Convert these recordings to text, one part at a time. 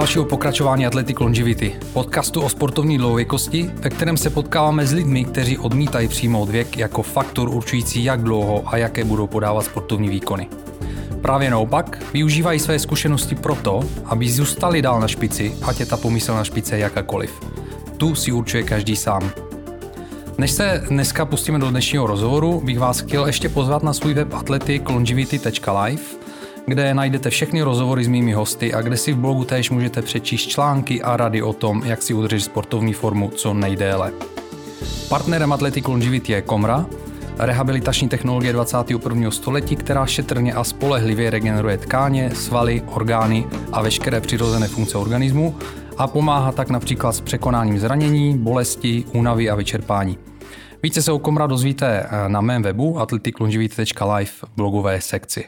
Dalšího pokračování Athletic Longevity, podcastu o sportovní dlouhověkosti, ve kterém se potkáváme s lidmi, kteří odmítají přijmout věk jako faktor určující, jak dlouho a jaké budou podávat sportovní výkony. Právě naopak, využívají své zkušenosti proto, aby zůstali dál na špici, ať je ta pomyslná špice jakákoliv. Tu si určuje každý sám. Než se dneska pustíme do dnešního rozhovoru, bych vás chtěl ještě pozvat na svůj web athleticlongevity.live, kde najdete všechny rozhovory s mými hosty a kde si v blogu též můžete přečíst články a rady o tom, jak si udržet sportovní formu co nejdéle. Partnerem Athletic Longevity je Komra, rehabilitační technologie 21. století, která šetrně a spolehlivě regeneruje tkáně, svaly, orgány a veškeré přirozené funkce organismu a pomáhá tak například s překonáním zranění, bolesti, únavy a vyčerpání. Více se o Komra dozvíte na mém webu athleticlongevity.live v blogové sekci.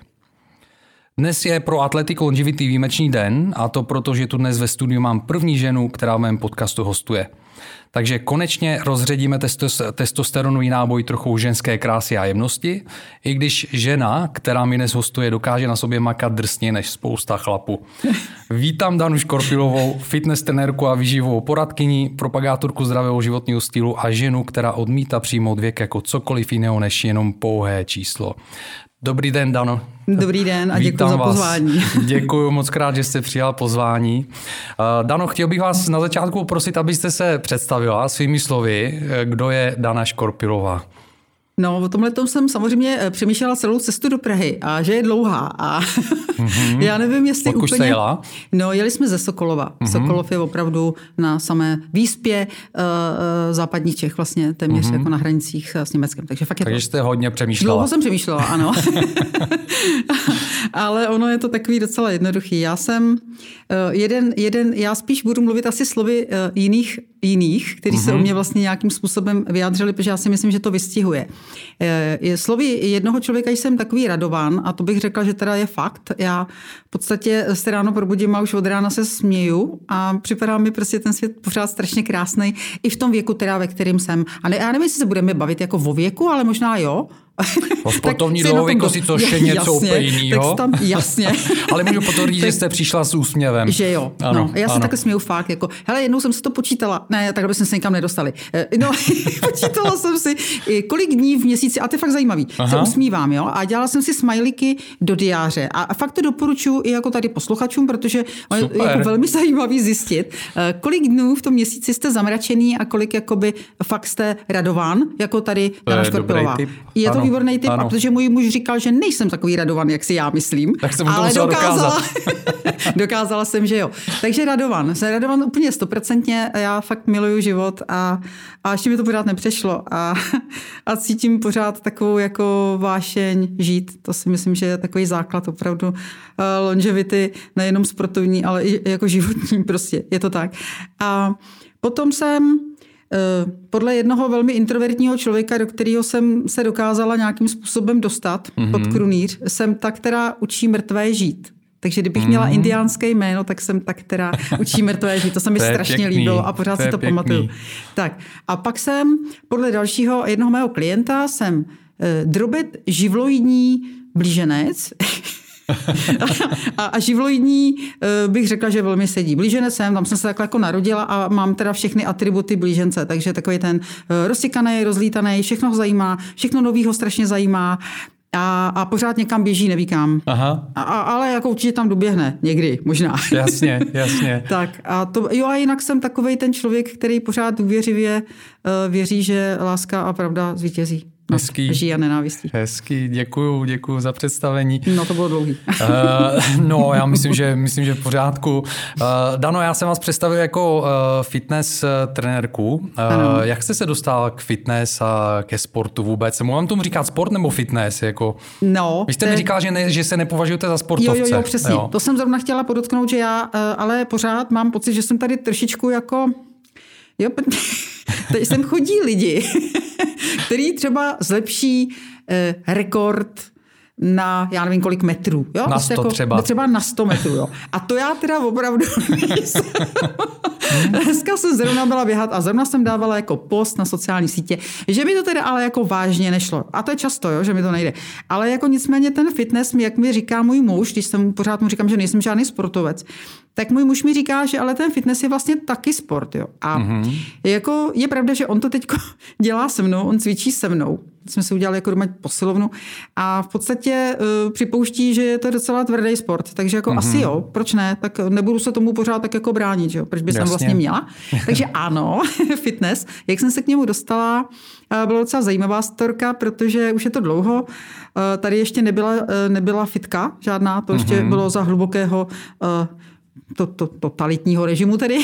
Dnes je pro Athletic Longevity výjimečný den a to proto, že tu dnes ve studiu mám první ženu, která v mém podcastu hostuje. Takže konečně rozředíme testos, testosteronový náboj trochu ženské krásy a jemnosti, i když žena, která mi dnes hostuje, dokáže na sobě makat drsně než spousta chlapů. Vítám Danu Škorpilovou, fitness trenérku a výživovou poradkyni, propagátorku zdravého životního stylu a ženu, která odmítá přijmout věk jako cokoliv jiného než jenom pouhé číslo. Dobrý den, Dano. Dobrý den a děkuji za pozvání. Děkuji moc krát, že jste přijal pozvání. Uh, Dano, chtěl bych vás na začátku poprosit, abyste se představila svými slovy, kdo je Dana Škorpilová. No, o tomhle tom jsem samozřejmě eh, přemýšlela celou cestu do Prahy a že je dlouhá. A mm-hmm. já nevím, jestli Odkud úplně... jste jela? No, jeli jsme ze Sokolova. Mm-hmm. Sokolov je opravdu na samé výspě uh, západních Čech, vlastně téměř mm-hmm. jako na hranicích s Německem. Takže fakt je Takže to... jste hodně přemýšlela. Dlouho jsem přemýšlela, ano. Ale ono je to takový docela jednoduchý. Já jsem uh, jeden, jeden, já spíš budu mluvit asi slovy uh, jiných jiných, kteří mm-hmm. se o mě vlastně nějakým způsobem vyjádřili, protože já si myslím, že to vystihuje. Je, slovy jednoho člověka jsem takový radovan a to bych řekla, že teda je fakt. Já podstatě se ráno probudím a už od rána se směju a připadá mi prostě ten svět pořád strašně krásný i v tom věku, teda, ve kterým jsem. A ne, já nevím, jestli se budeme bavit jako o věku, ale možná jo, O sportovní dlouhověkosti, což je něco úplně jiného. Tam, jasně. Ale můžu potvrdit, že jste přišla s úsměvem. Že jo. Ano, no, já se takhle směju fakt. Jako, hele, jednou jsem si to počítala. Ne, tak jsme se nikam nedostali. Eh, no, počítala jsem si, kolik dní v měsíci, a to je fakt zajímavý, Aha. se usmívám, jo. A dělala jsem si smajliky do diáře. A fakt to doporučuji i jako tady posluchačům, protože je jako velmi zajímavý zjistit, eh, kolik dnů v tom měsíci jste zamračený a kolik jakoby fakt jste radován, jako tady Dana Škorpilová. Je to výborný typ, ano. protože můj muž říkal, že nejsem takový radovan, jak si já myslím. Tak jsem ale dokázala, dokázala jsem, že jo. Takže radovan. Jsem radovan úplně stoprocentně. Já fakt miluju život a, a ještě mi to pořád nepřešlo. A, a cítím pořád takovou jako vášeň žít. To si myslím, že je takový základ opravdu uh, longevity, nejenom sportovní, ale i jako životní prostě. Je to tak. A potom jsem Eh, podle jednoho velmi introvertního člověka, do kterého jsem se dokázala nějakým způsobem dostat mm-hmm. pod krunýř, jsem ta, která učí mrtvé žít. Takže kdybych měla mm. indiánské jméno, tak jsem ta, která učí mrtvé žít. To se mi to strašně pěkný, líbilo a pořád to si to pěkný. pamatuju. Tak a pak jsem podle dalšího jednoho mého klienta jsem eh, drobet živloidní blíženec. a, a živloidní eh, bych řekla, že velmi sedí. Blížene jsem, tam jsem se takhle jako narodila a mám teda všechny atributy blížence, takže takový ten eh, rozsikaný, rozlítaný, všechno ho zajímá, všechno novýho strašně zajímá. A, a pořád někam běží, neví kam. Aha. A, ale jako určitě tam doběhne někdy, možná. Jasně, jasně. tak a to, jo a jinak jsem takový ten člověk, který pořád důvěřivě uh, věří, že láska a pravda zvítězí. Hezký. Lží a nenávistí. Hezký, děkuju, děkuju za představení. No to bylo dlouhý. uh, no, já myslím, že, myslím, že v pořádku. Uh, Dano, já jsem vás představil jako uh, fitness trenérku. Uh, jak jste se dostala k fitness a ke sportu vůbec? Můžu tomu říkat sport nebo fitness? Jako... No. Vy jste te... mi říkal, že, ne, že se nepovažujete za sportovce. Jo, jo, jo, přesně. Jo. To jsem zrovna chtěla podotknout, že já ale pořád mám pocit, že jsem tady trošičku jako... Jo, Teď sem chodí lidi, který třeba zlepší eh, rekord na, já nevím kolik metrů. Jo? Na 100 jako, třeba. Třeba na 100 metrů, jo. A to já teda opravdu Dneska jsem zrovna byla běhat a zrovna jsem dávala jako post na sociální sítě, že mi to teda ale jako vážně nešlo. A to je často, jo, že mi to nejde. Ale jako nicméně ten fitness, jak mi říká můj muž, když jsem pořád mu říkám, že nejsem žádný sportovec, tak můj muž mi říká, že ale ten fitness je vlastně taky sport. Jo. A mm-hmm. jako je pravda, že on to teď dělá se mnou, on cvičí se mnou. Jsme si udělali jako doma posilovnu a v podstatě uh, připouští, že je to docela tvrdý sport. Takže jako mm-hmm. asi jo, proč ne? Tak nebudu se tomu pořád tak jako bránit, že jo? proč by jsem vlastně měla. Takže ano, fitness. Jak jsem se k němu dostala, uh, byla docela zajímavá storka, protože už je to dlouho. Uh, tady ještě nebyla, uh, nebyla fitka žádná, to ještě mm-hmm. bylo za hlubokého uh, to, to, totalitního režimu tedy,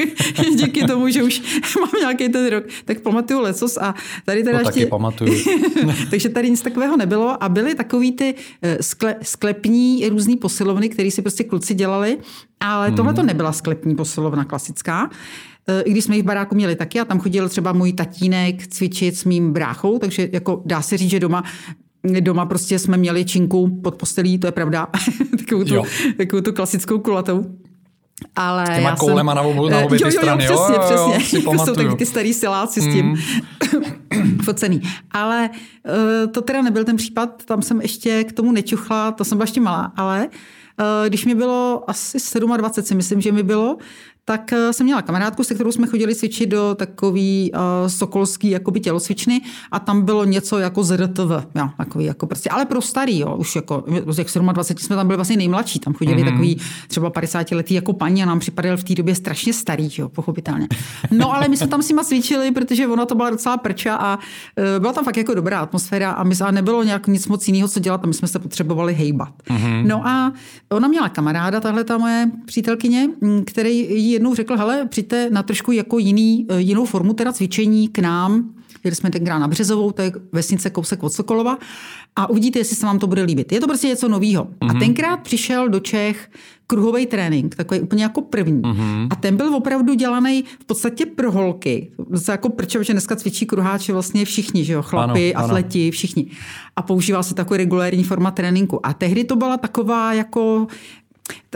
díky tomu, že už mám nějaký ten rok, tak pamatuju lecos a tady teda to ještě... taky pamatuju. takže tady nic takového nebylo a byly takový ty eh, skle, sklepní různý posilovny, které si prostě kluci dělali, ale hmm. tohle to nebyla sklepní posilovna klasická, eh, i když jsme jich v baráku měli taky a tam chodil třeba můj tatínek cvičit s mým bráchou, takže jako dá se říct, že doma Doma prostě jsme měli činku pod postelí, to je pravda, takovou, tu, takovou tu klasickou kulatou. Ale s těma já koulema jsem, na, obou, na obě jo, jo, strany. Jo, přesně, jo, jo, přesně. to jsou taky ty starý siláci s tím mm. focený. Ale uh, to teda nebyl ten případ, tam jsem ještě k tomu nečuchla, to jsem byla ještě malá, ale uh, když mi bylo asi 27, si myslím, že mi bylo, tak eh, jsem měla kamarádku, se kterou jsme chodili cvičit do takový uh, sokolský jakoby tělocvičny a tam bylo něco jako ZRTV, jo, takový jako prostě, ale pro starý, jo, už jako, jak 27 jsme tam byli vlastně nejmladší, tam chodili mm-hmm. takový třeba 50 letý jako paní a nám připadal v té době strašně starý, jo, pochopitelně. No ale my jsme tam s nima cvičili, protože ona to byla docela prča a uh, byla tam fakt jako dobrá atmosféra a my a nebylo nějak nic moc jiného, co dělat a my jsme se potřebovali hejbat. Mm-hmm. No a ona měla kamaráda, tahle ta moje přítelkyně, který jednou řekl, hele, přijďte na trošku jako jiný, eh, jinou formu teda cvičení k nám, Jeli jsme tenkrát na Březovou, to je vesnice kousek od Sokolova a uvidíte, jestli se vám to bude líbit. Je to prostě něco nového. Mm-hmm. A mhm. tenkrát přišel do Čech kruhový trénink, takový úplně jako první. Mm-hmm. A ten byl opravdu dělaný v podstatě pro holky. Zase jako proč, že dneska cvičí kruháči vlastně všichni, že jo, chlapi, ano, atleti, ano. všichni. A používá se takový regulární forma tréninku. A tehdy to byla taková jako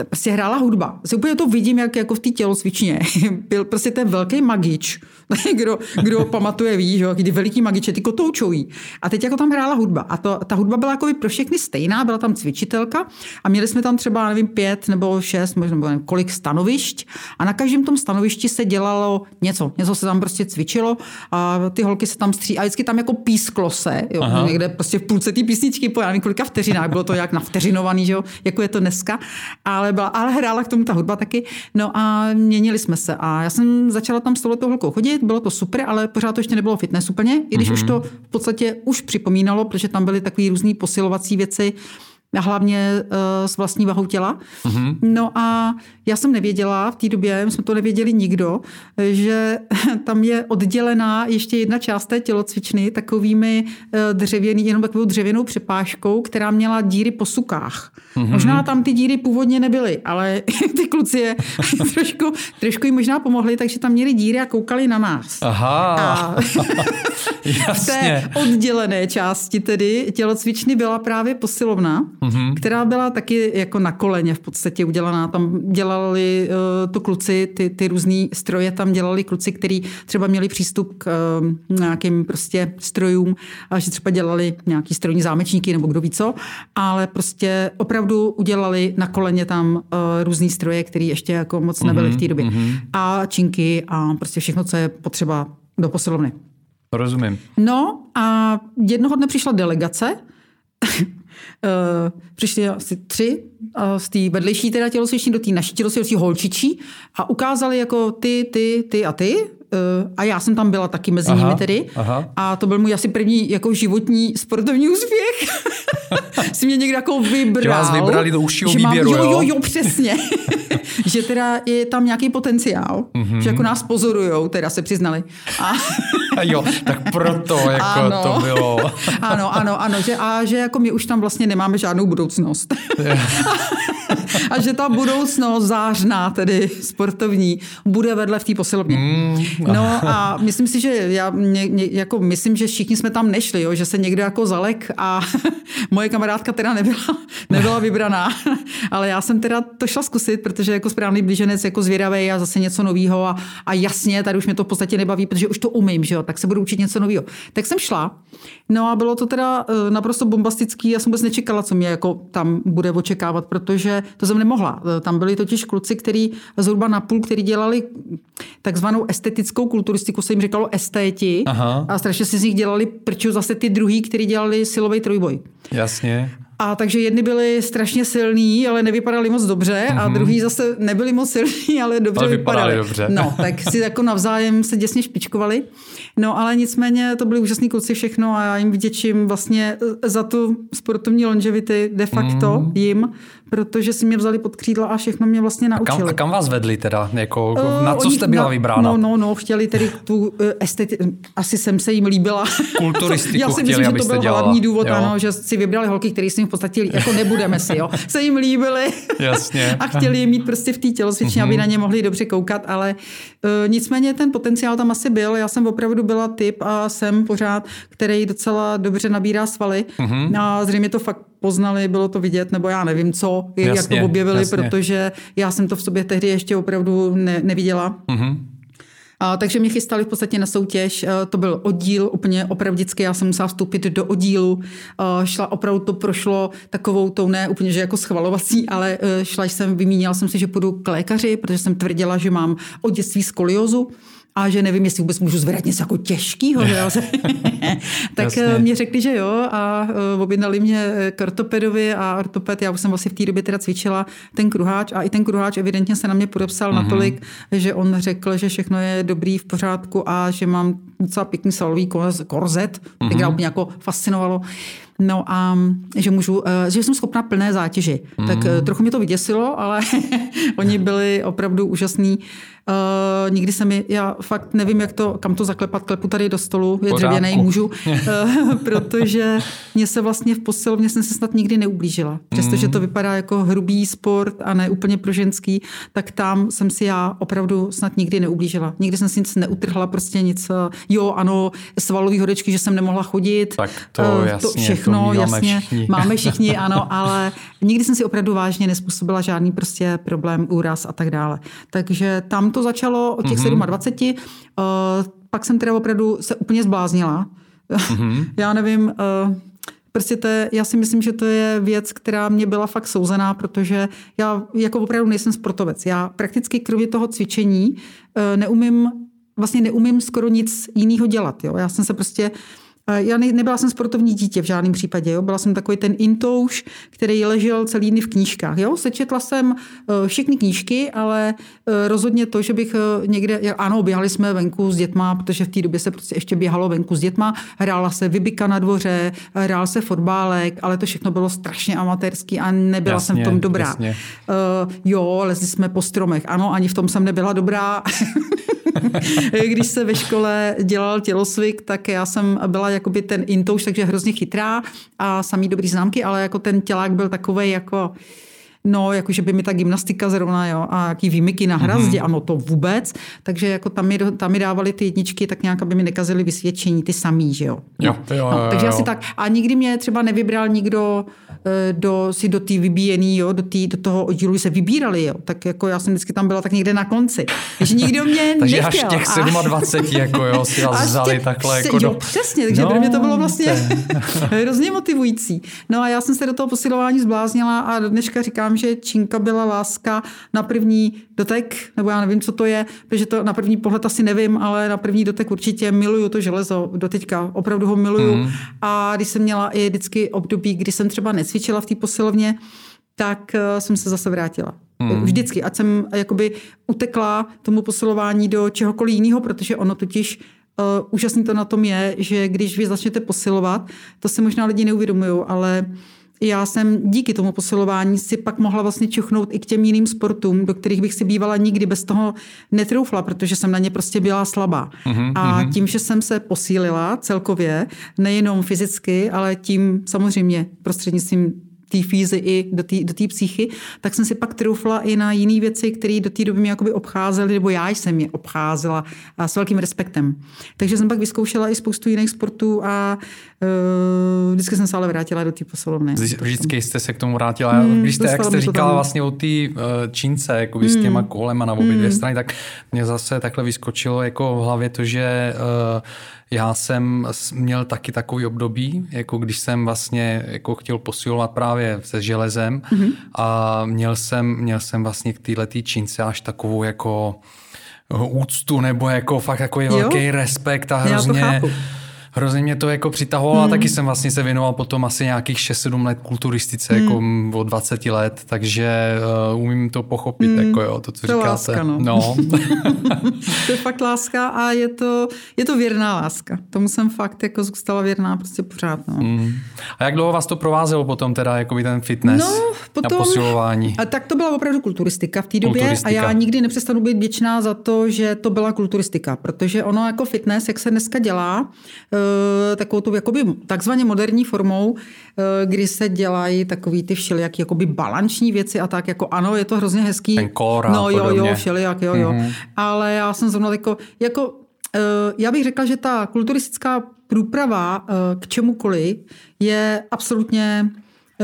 prostě hrála hudba. Asi úplně to vidím, jak jako v té tělocvičně. Byl prostě ten velký magič, kdo, kdo pamatuje, ví, že kdy veliký magiče, ty kotoučoví. A teď jako tam hrála hudba. A to, ta hudba byla jako pro všechny stejná, byla tam cvičitelka a měli jsme tam třeba, nevím, pět nebo šest, možná nevím, kolik stanovišť. A na každém tom stanovišti se dělalo něco. Něco se tam prostě cvičilo a ty holky se tam stří. A vždycky tam jako písklo se, jo, někde prostě v půlce té písničky, po já nevím, kolika vteřinách, bylo to jak navteřinovaný, že jo, jako je to dneska. Ale, byla, ale hrála k tomu ta hudba taky. No a měnili jsme se. A já jsem začala tam s touhletou holkou chodit chodit, bylo to super, ale pořád to ještě nebylo fitness úplně, i když mm-hmm. už to v podstatě už připomínalo, protože tam byly takové různé posilovací věci, hlavně uh, s vlastní vahou těla. Mm-hmm. No a já jsem nevěděla v té době, my jsme to nevěděli nikdo, že tam je oddělená ještě jedna část té tělocvičny takovými uh, dřevěný, jenom takovou dřevěnou přepážkou, která měla díry po sukách. Mm-hmm. Možná tam ty díry původně nebyly, ale ty kluci je trošku, trošku jim možná pomohli, takže tam měli díry a koukali na nás. Aha. A v té oddělené části tedy tělocvičny byla právě posilovna mm-hmm. která byla taky jako na koleně v podstatě udělaná. Tam dělali uh, to kluci, ty, ty různé stroje tam dělali kluci, kteří třeba měli přístup k uh, nějakým prostě strojům, a že třeba dělali nějaký strojní zámečníky nebo kdo ví co, ale prostě opravdu udělali na koleně tam uh, různý stroje, které ještě jako moc nebyly mm-hmm. v té době. Mm-hmm. A činky a prostě všechno, co je potřeba do posilovny. Rozumím. No a jednoho dne přišla delegace Uh, přišli asi tři uh, z té vedlejší teda tělocvičny do té naší tělocvičny holčičí a ukázali jako ty, ty, ty a ty. Uh, a já jsem tam byla taky mezi aha, nimi tedy. Aha. A to byl můj asi první jako životní sportovní úspěch. si mě někdo jako vybral. Že vás vybrali do užšího výběru, mám, jo, jo, jo, přesně. že teda je tam nějaký potenciál, mm-hmm. že jako nás pozorujou, teda se přiznali. A... jo, tak proto jako ano. to bylo. ano, ano, ano, že, a že jako my už tam vlastně nemáme žádnou budoucnost. a že ta budoucnost zářná, tedy sportovní, bude vedle v té posilovně. Mm. No a myslím si, že já mě, mě, jako myslím, že všichni jsme tam nešli, jo, že se někdo jako zalek a moje kamarádka teda nebyla, nebyla vybraná, ale já jsem teda to šla zkusit, protože jako správný blíženec jako zvědavý a zase něco nového a, a jasně, tady už mě to v podstatě nebaví, protože už to umím, že jo, tak se budu učit něco nového. Tak jsem šla, no a bylo to teda eh, naprosto bombastický, já jsem vůbec nečekala, co mě jako tam bude očekávat, protože to jsem nemohla. Eh, tam byli totiž kluci, kteří zhruba na půl, kteří dělali takzvanou estetickou kulturistiku, se jim říkalo estéti Aha. a strašně si z nich dělali prču zase ty druhý, kteří dělali silový trojboj. Jasně. A takže jedni byli strašně silní, ale nevypadali moc dobře mm-hmm. a mhm. druhý zase nebyli moc silní, ale dobře ale vypadali. vypadali. dobře. No, tak si jako navzájem se děsně špičkovali. No, ale nicméně to byli úžasní kluci všechno a já jim vděčím vlastně za tu sportovní longevity de facto mm. jim, protože si mě vzali pod křídla a všechno mě vlastně naučili. A kam, a kam vás vedli teda? Jako, uh, na co jste byla vybrána? No, no, no, chtěli tedy tu uh, esteti... Asi jsem se jim líbila. Kulturistiku Já si chtěli, myslím, že to byl dělala. hlavní důvod, jo. ano, že si vybrali holky, které si v podstatě jako nebudeme si, jo. Se jim líbily. Jasně. a chtěli je mít prostě v té tělocvičně, mm-hmm. aby na ně mohli dobře koukat, ale uh, nicméně ten potenciál tam asi byl. Já jsem opravdu byla typ a jsem pořád, který docela dobře nabírá svaly. Mm-hmm. A zřejmě to fakt poznali, bylo to vidět, nebo já nevím co, jasně, jak to objevili, jasně. protože já jsem to v sobě tehdy ještě opravdu ne, neviděla. Mm-hmm. A, takže mě chystali v podstatě na soutěž, a, to byl oddíl úplně opravdicky, já jsem musela vstoupit do oddílu, a, šla opravdu to prošlo takovou tou ne úplně, že jako schvalovací, ale e, šla jsem, vymínila jsem si, že půjdu k lékaři, protože jsem tvrdila, že mám od dětství skoliozu, a že nevím, jestli vůbec můžu zvedat něco jako jo? tak Jasně. Eh, mě řekli, že jo a eh, objednali mě k ortopedovi a ortoped, já už jsem vlastně v té době teda cvičila ten kruháč a i ten kruháč evidentně se na mě podepsal mm-hmm. natolik, že on řekl, že všechno je dobrý v pořádku a že mám docela pěkný salový korzet, mm-hmm. tak mě jako fascinovalo. No a že můžu, eh, že jsem schopná plné zátěži. Mm. Tak trochu mě to vyděsilo, ale oni byli opravdu úžasní. Uh, nikdy se mi, já fakt nevím, jak to, kam to zaklepat, klepu tady do stolu, je dřevěný, můžu, uh, protože mě se vlastně v posilovně jsem se snad nikdy neublížila. Přestože to mm. vypadá jako hrubý sport a ne úplně pro ženský, tak tam jsem si já opravdu snad nikdy neublížila. Nikdy jsem si nic neutrhla, prostě nic, jo, ano, svalový hodečky, že jsem nemohla chodit. Tak to, uh, jasně, to všechno, to jasně, všichni. máme všichni, ano, ale nikdy jsem si opravdu vážně nespůsobila žádný prostě problém, úraz a tak dále. Takže tam to začalo od těch mm-hmm. 27. Uh, pak jsem teda opravdu se úplně zbláznila. Mm-hmm. Já nevím, uh, prostě to je, já si myslím, že to je věc, která mě byla fakt souzená, protože já jako opravdu nejsem sportovec. Já prakticky kromě toho cvičení uh, neumím, vlastně neumím skoro nic jiného dělat. Jo? Já jsem se prostě uh, já ne, nebyla jsem sportovní dítě v žádném případě. Jo? Byla jsem takový ten intouš, který ležel celý dny v knížkách. Jo? Sečetla jsem eh, všechny knížky, ale eh, rozhodně to, že bych eh, někde... Ano, běhali jsme venku s dětma, protože v té době se prostě ještě běhalo venku s dětma. Hrála se vybika na dvoře, hrál se fotbálek, ale to všechno bylo strašně amatérský a nebyla jasně, jsem v tom dobrá. Jasně. Uh, jo, lezli jsme po stromech. Ano, ani v tom jsem nebyla dobrá. Když se ve škole dělal tělosvik, tak já jsem byla jakoby ten intouš, takže hrozně chytrá a samý dobrý známky, ale jako ten tělák byl takový jako No, jakože by mi ta gymnastika zrovna, jo, a jaký výmyky na hrazdě, mm-hmm. ano, to vůbec. Takže jako tam mi, tam mi dávali ty jedničky, tak nějak, aby mi nekazili vysvědčení, ty samý, že jo. jo, jo, jo, no, takže jo. asi tak. A nikdy mě třeba nevybral nikdo eh, do, si do té vybíjený, jo, do, tý, do toho oddílu se vybírali, jo. Tak jako já jsem vždycky tam byla tak někde na konci. Takže nikdo mě takže nechtěl. až těch 27, jako jo, si vás vzali těch, takhle. Jako jo, do... přesně, takže no, pro mě to bylo vlastně hrozně motivující. No a já jsem se do toho posilování zbláznila a do dneška říkám, že činka byla láska na první dotek, nebo já nevím, co to je, protože to na první pohled asi nevím, ale na první dotek určitě miluju to železo do teďka, opravdu ho miluju. Mm. A když jsem měla i vždycky období, kdy jsem třeba necvičila v té posilovně, tak eh, jsem se zase vrátila. Mm. Vždycky, ať jsem jakoby utekla tomu posilování do čehokoliv jiného, protože ono totiž Uh, úžasný to na tom je, že když vy začnete posilovat, to se možná lidi neuvědomují, ale já jsem díky tomu posilování si pak mohla vlastně čuchnout i k těm jiným sportům, do kterých bych si bývala nikdy bez toho netroufla, protože jsem na ně prostě byla slabá. Mm-hmm. A mhm. tím, že jsem se posílila celkově, nejenom fyzicky, ale tím samozřejmě prostřednictvím té fízy i do té do tý psychy, tak jsem si pak troufla i na jiné věci, které do té doby mě jakoby obcházely, nebo já jsem je obcházela a s velkým respektem. Takže jsem pak vyzkoušela i spoustu jiných sportů a uh, vždycky jsem se ale vrátila do té posilovny. Vždycky jste se k tomu vrátila. Hmm, Když jste, jak jste říkala vlastně o té uh, čínce, jako hmm. s těma kolema na obě hmm. dvě strany, tak mě zase takhle vyskočilo jako v hlavě to, že uh, já jsem měl taky takový období, jako když jsem vlastně jako chtěl posilovat právě se železem mm-hmm. a měl jsem, měl jsem vlastně k této čínce až takovou jako úctu nebo jako fakt takový velký respekt a hrozně hrozně mě to jako přitahovalo hmm. a taky jsem vlastně se věnoval potom asi nějakých 6-7 let kulturistice, hmm. jako od 20 let, takže uh, umím to pochopit, hmm. jako jo, to, co to říkáte. Láska, no. no. to je fakt láska a je to, je to věrná láska. Tomu jsem fakt jako zůstala věrná prostě pořád. No. Hmm. A jak dlouho vás to provázelo potom teda, jako ten fitness no, potom, a posilování? A tak to byla opravdu kulturistika v té době kulturistika. a já nikdy nepřestanu být vděčná za to, že to byla kulturistika, protože ono jako fitness, jak se dneska dělá, Eh, takovou tu jakoby takzvaně moderní formou, eh, kdy se dělají takový ty všelijaký jakoby balanční věci a tak, jako ano, je to hrozně hezký. Ten kóra No jo, podobně. jo, všelijak, jo, jo. Mm-hmm. Ale já jsem zrovna jako, jako eh, já bych řekla, že ta kulturistická průprava k čemukoliv je absolutně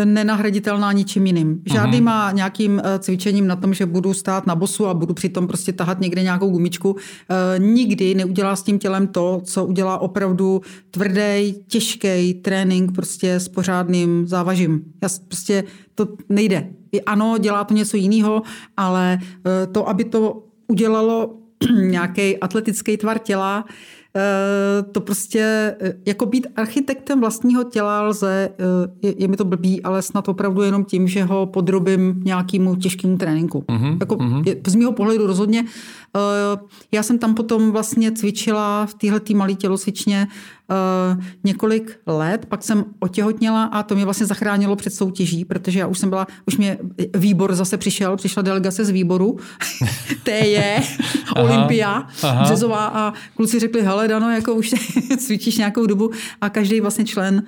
nenahraditelná ničím jiným. Žádnýma uh-huh. nějakým eh, cvičením na tom, že budu stát na bosu a budu přitom prostě tahat někde nějakou gumičku, eh, nikdy neudělá s tím tělem to, co udělá opravdu tvrdý, těžký trénink prostě s pořádným závažím. Já prostě to nejde. Ano, dělá to něco jiného, ale eh, to, aby to udělalo nějaký atletický tvar těla, to prostě, eh, jako být architektem vlastního těla lze, eh, je, je mi to blbý, ale snad opravdu jenom tím, že ho podrobím nějakému těžkému tréninku. Uh-huh, jako. Je, z mého pohledu rozhodně. Já jsem tam potom vlastně cvičila v téhle malé tělocvičně uh, několik let, pak jsem otěhotněla a to mě vlastně zachránilo před soutěží, protože já už jsem byla, už mě výbor zase přišel, přišla delegace z výboru, to je Olympia březová a kluci řekli, hele Dano, jako už cvičíš nějakou dobu. A každý vlastně člen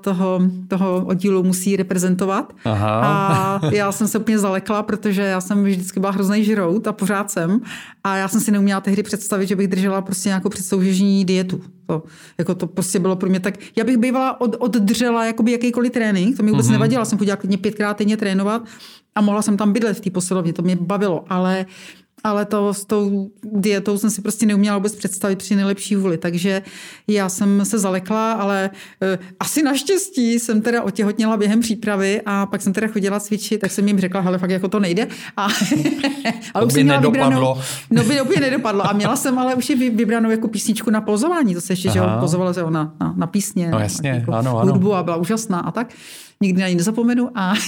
toho, toho oddílu musí reprezentovat. Aha. A já jsem se úplně zalekla, protože já jsem vždycky byla hrozný žrout a pořád jsem. A já jsem si neuměla tehdy představit, že bych držela prostě nějakou předsoutěžní dietu. To, jako to prostě bylo pro mě tak. Já bych bývala od, oddržela jakoby jakýkoliv trénink, to mi vůbec mm-hmm. nevadilo. Jsem chodila klidně pětkrát týdně trénovat a mohla jsem tam bydlet v té posilovně, to mě bavilo, ale ale to s tou dietou jsem si prostě neuměla vůbec představit při nejlepší vůli, takže já jsem se zalekla, ale uh, asi naštěstí jsem teda otěhotněla během přípravy a pak jsem teda chodila cvičit, tak jsem jim řekla, hele, fakt jako to nejde. A, ale už jsem měla nedopadlo. Vybranou, no by úplně nedopadlo a měla jsem ale už i vybranou jako písničku na pozování, to se ještě, Aha. že pozovala se na, na, na písně, no, jasně, jako ano, ano. hudbu a byla úžasná a tak. Nikdy na ní nezapomenu a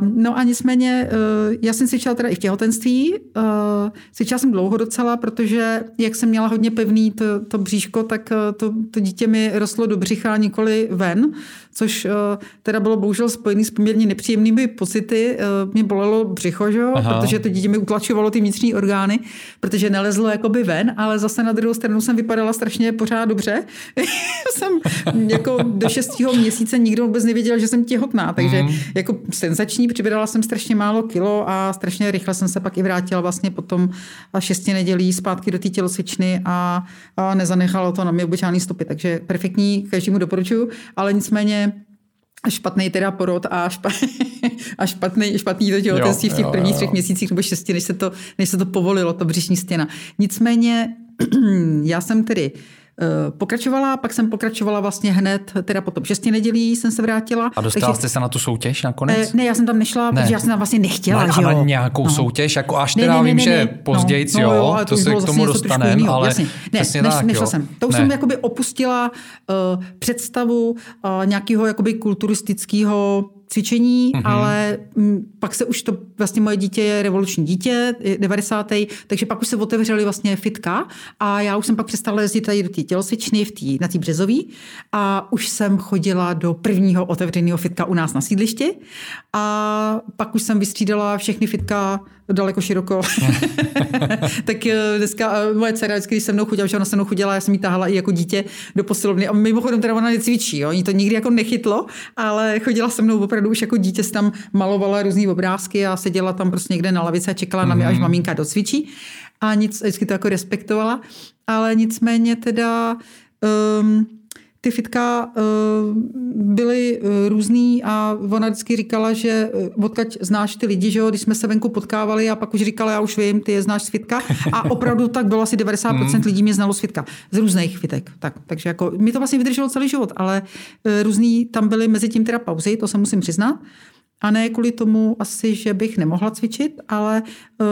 no a nicméně, uh, já jsem cvičila teda i v těhotenství. Uh, cvičila jsem dlouho docela, protože jak jsem měla hodně pevný to, to bříško, tak uh, to, to dítě mi rostlo do břicha, nikoli ven což teda bylo bohužel spojené s poměrně nepříjemnými pocity. Mě bolelo břicho, že? protože to dítě mi utlačovalo ty vnitřní orgány, protože nelezlo jakoby ven, ale zase na druhou stranu jsem vypadala strašně pořád dobře. jsem jako do šestého měsíce nikdo vůbec nevěděl, že jsem těhotná, takže mm. jako senzační, přibrala jsem strašně málo kilo a strašně rychle jsem se pak i vrátila vlastně potom šesti nedělí zpátky do té tělocvičny a, a nezanechalo to na mě vůbec žádný stopy, takže perfektní, každému doporučuju, ale nicméně špatný teda porod a, špa, a špatný, špatný to těhotenství v těch jo, prvních jo. třech měsících nebo šesti, než se to, než se to povolilo, to břišní stěna. Nicméně já jsem tedy Eh, pokračovala, pak jsem pokračovala vlastně hned, teda potom šesti nedělí jsem se vrátila. A dostala takže, jste se na tu soutěž nakonec? Eh, ne, já jsem tam nešla, ne. protože já jsem tam vlastně nechtěla. No, že jo? na nějakou no. soutěž, jako až teda ne, ne, ne, vím, ne, že později, no, jo, no, jo, to, to se k tomu dostaneme, ale jasně. Ne, neš, tak, nešla jo. jsem. To už ne. jsem jakoby opustila uh, představu uh, nějakého jakoby kulturistického cvičení, mm-hmm. ale m, mm, pak se už to, vlastně moje dítě je revoluční dítě, 90. takže pak už se otevřely vlastně fitka a já už jsem pak přestala jezdit tady do té tělocvičny v tý, na té březový a už jsem chodila do prvního otevřeného fitka u nás na sídlišti a pak už jsem vystřídala všechny fitka daleko široko. tak eh, dneska eh, moje dcera vždycky, když se mnou chodila, že ona se mnou chodila, já jsem jí tahala i jako dítě do posilovny. A mimochodem teda ona necvičí, jo? Oni to nikdy jako nechytlo, ale chodila se mnou opravdu už jako dítě, se tam malovala různé obrázky a seděla tam prostě někde na lavici a čekala mm-hmm. na mě, až mhm. maminka docvičí. A nic, vždycky to jako respektovala. Ale nicméně teda um, ty fitka uh, byly uh, různý a ona vždycky říkala, že uh, odkaď znáš ty lidi, že jo, když jsme se venku potkávali a pak už říkala, já už vím, ty je znáš z fitka. A opravdu tak bylo asi 90% mm. lidí mě znalo z fitka. Z různých fitek. Tak, takže jako, mi to vlastně vydrželo celý život, ale různý tam byly mezi tím teda pauzy, to se musím přiznat. A ne kvůli tomu asi, že bych nemohla cvičit, ale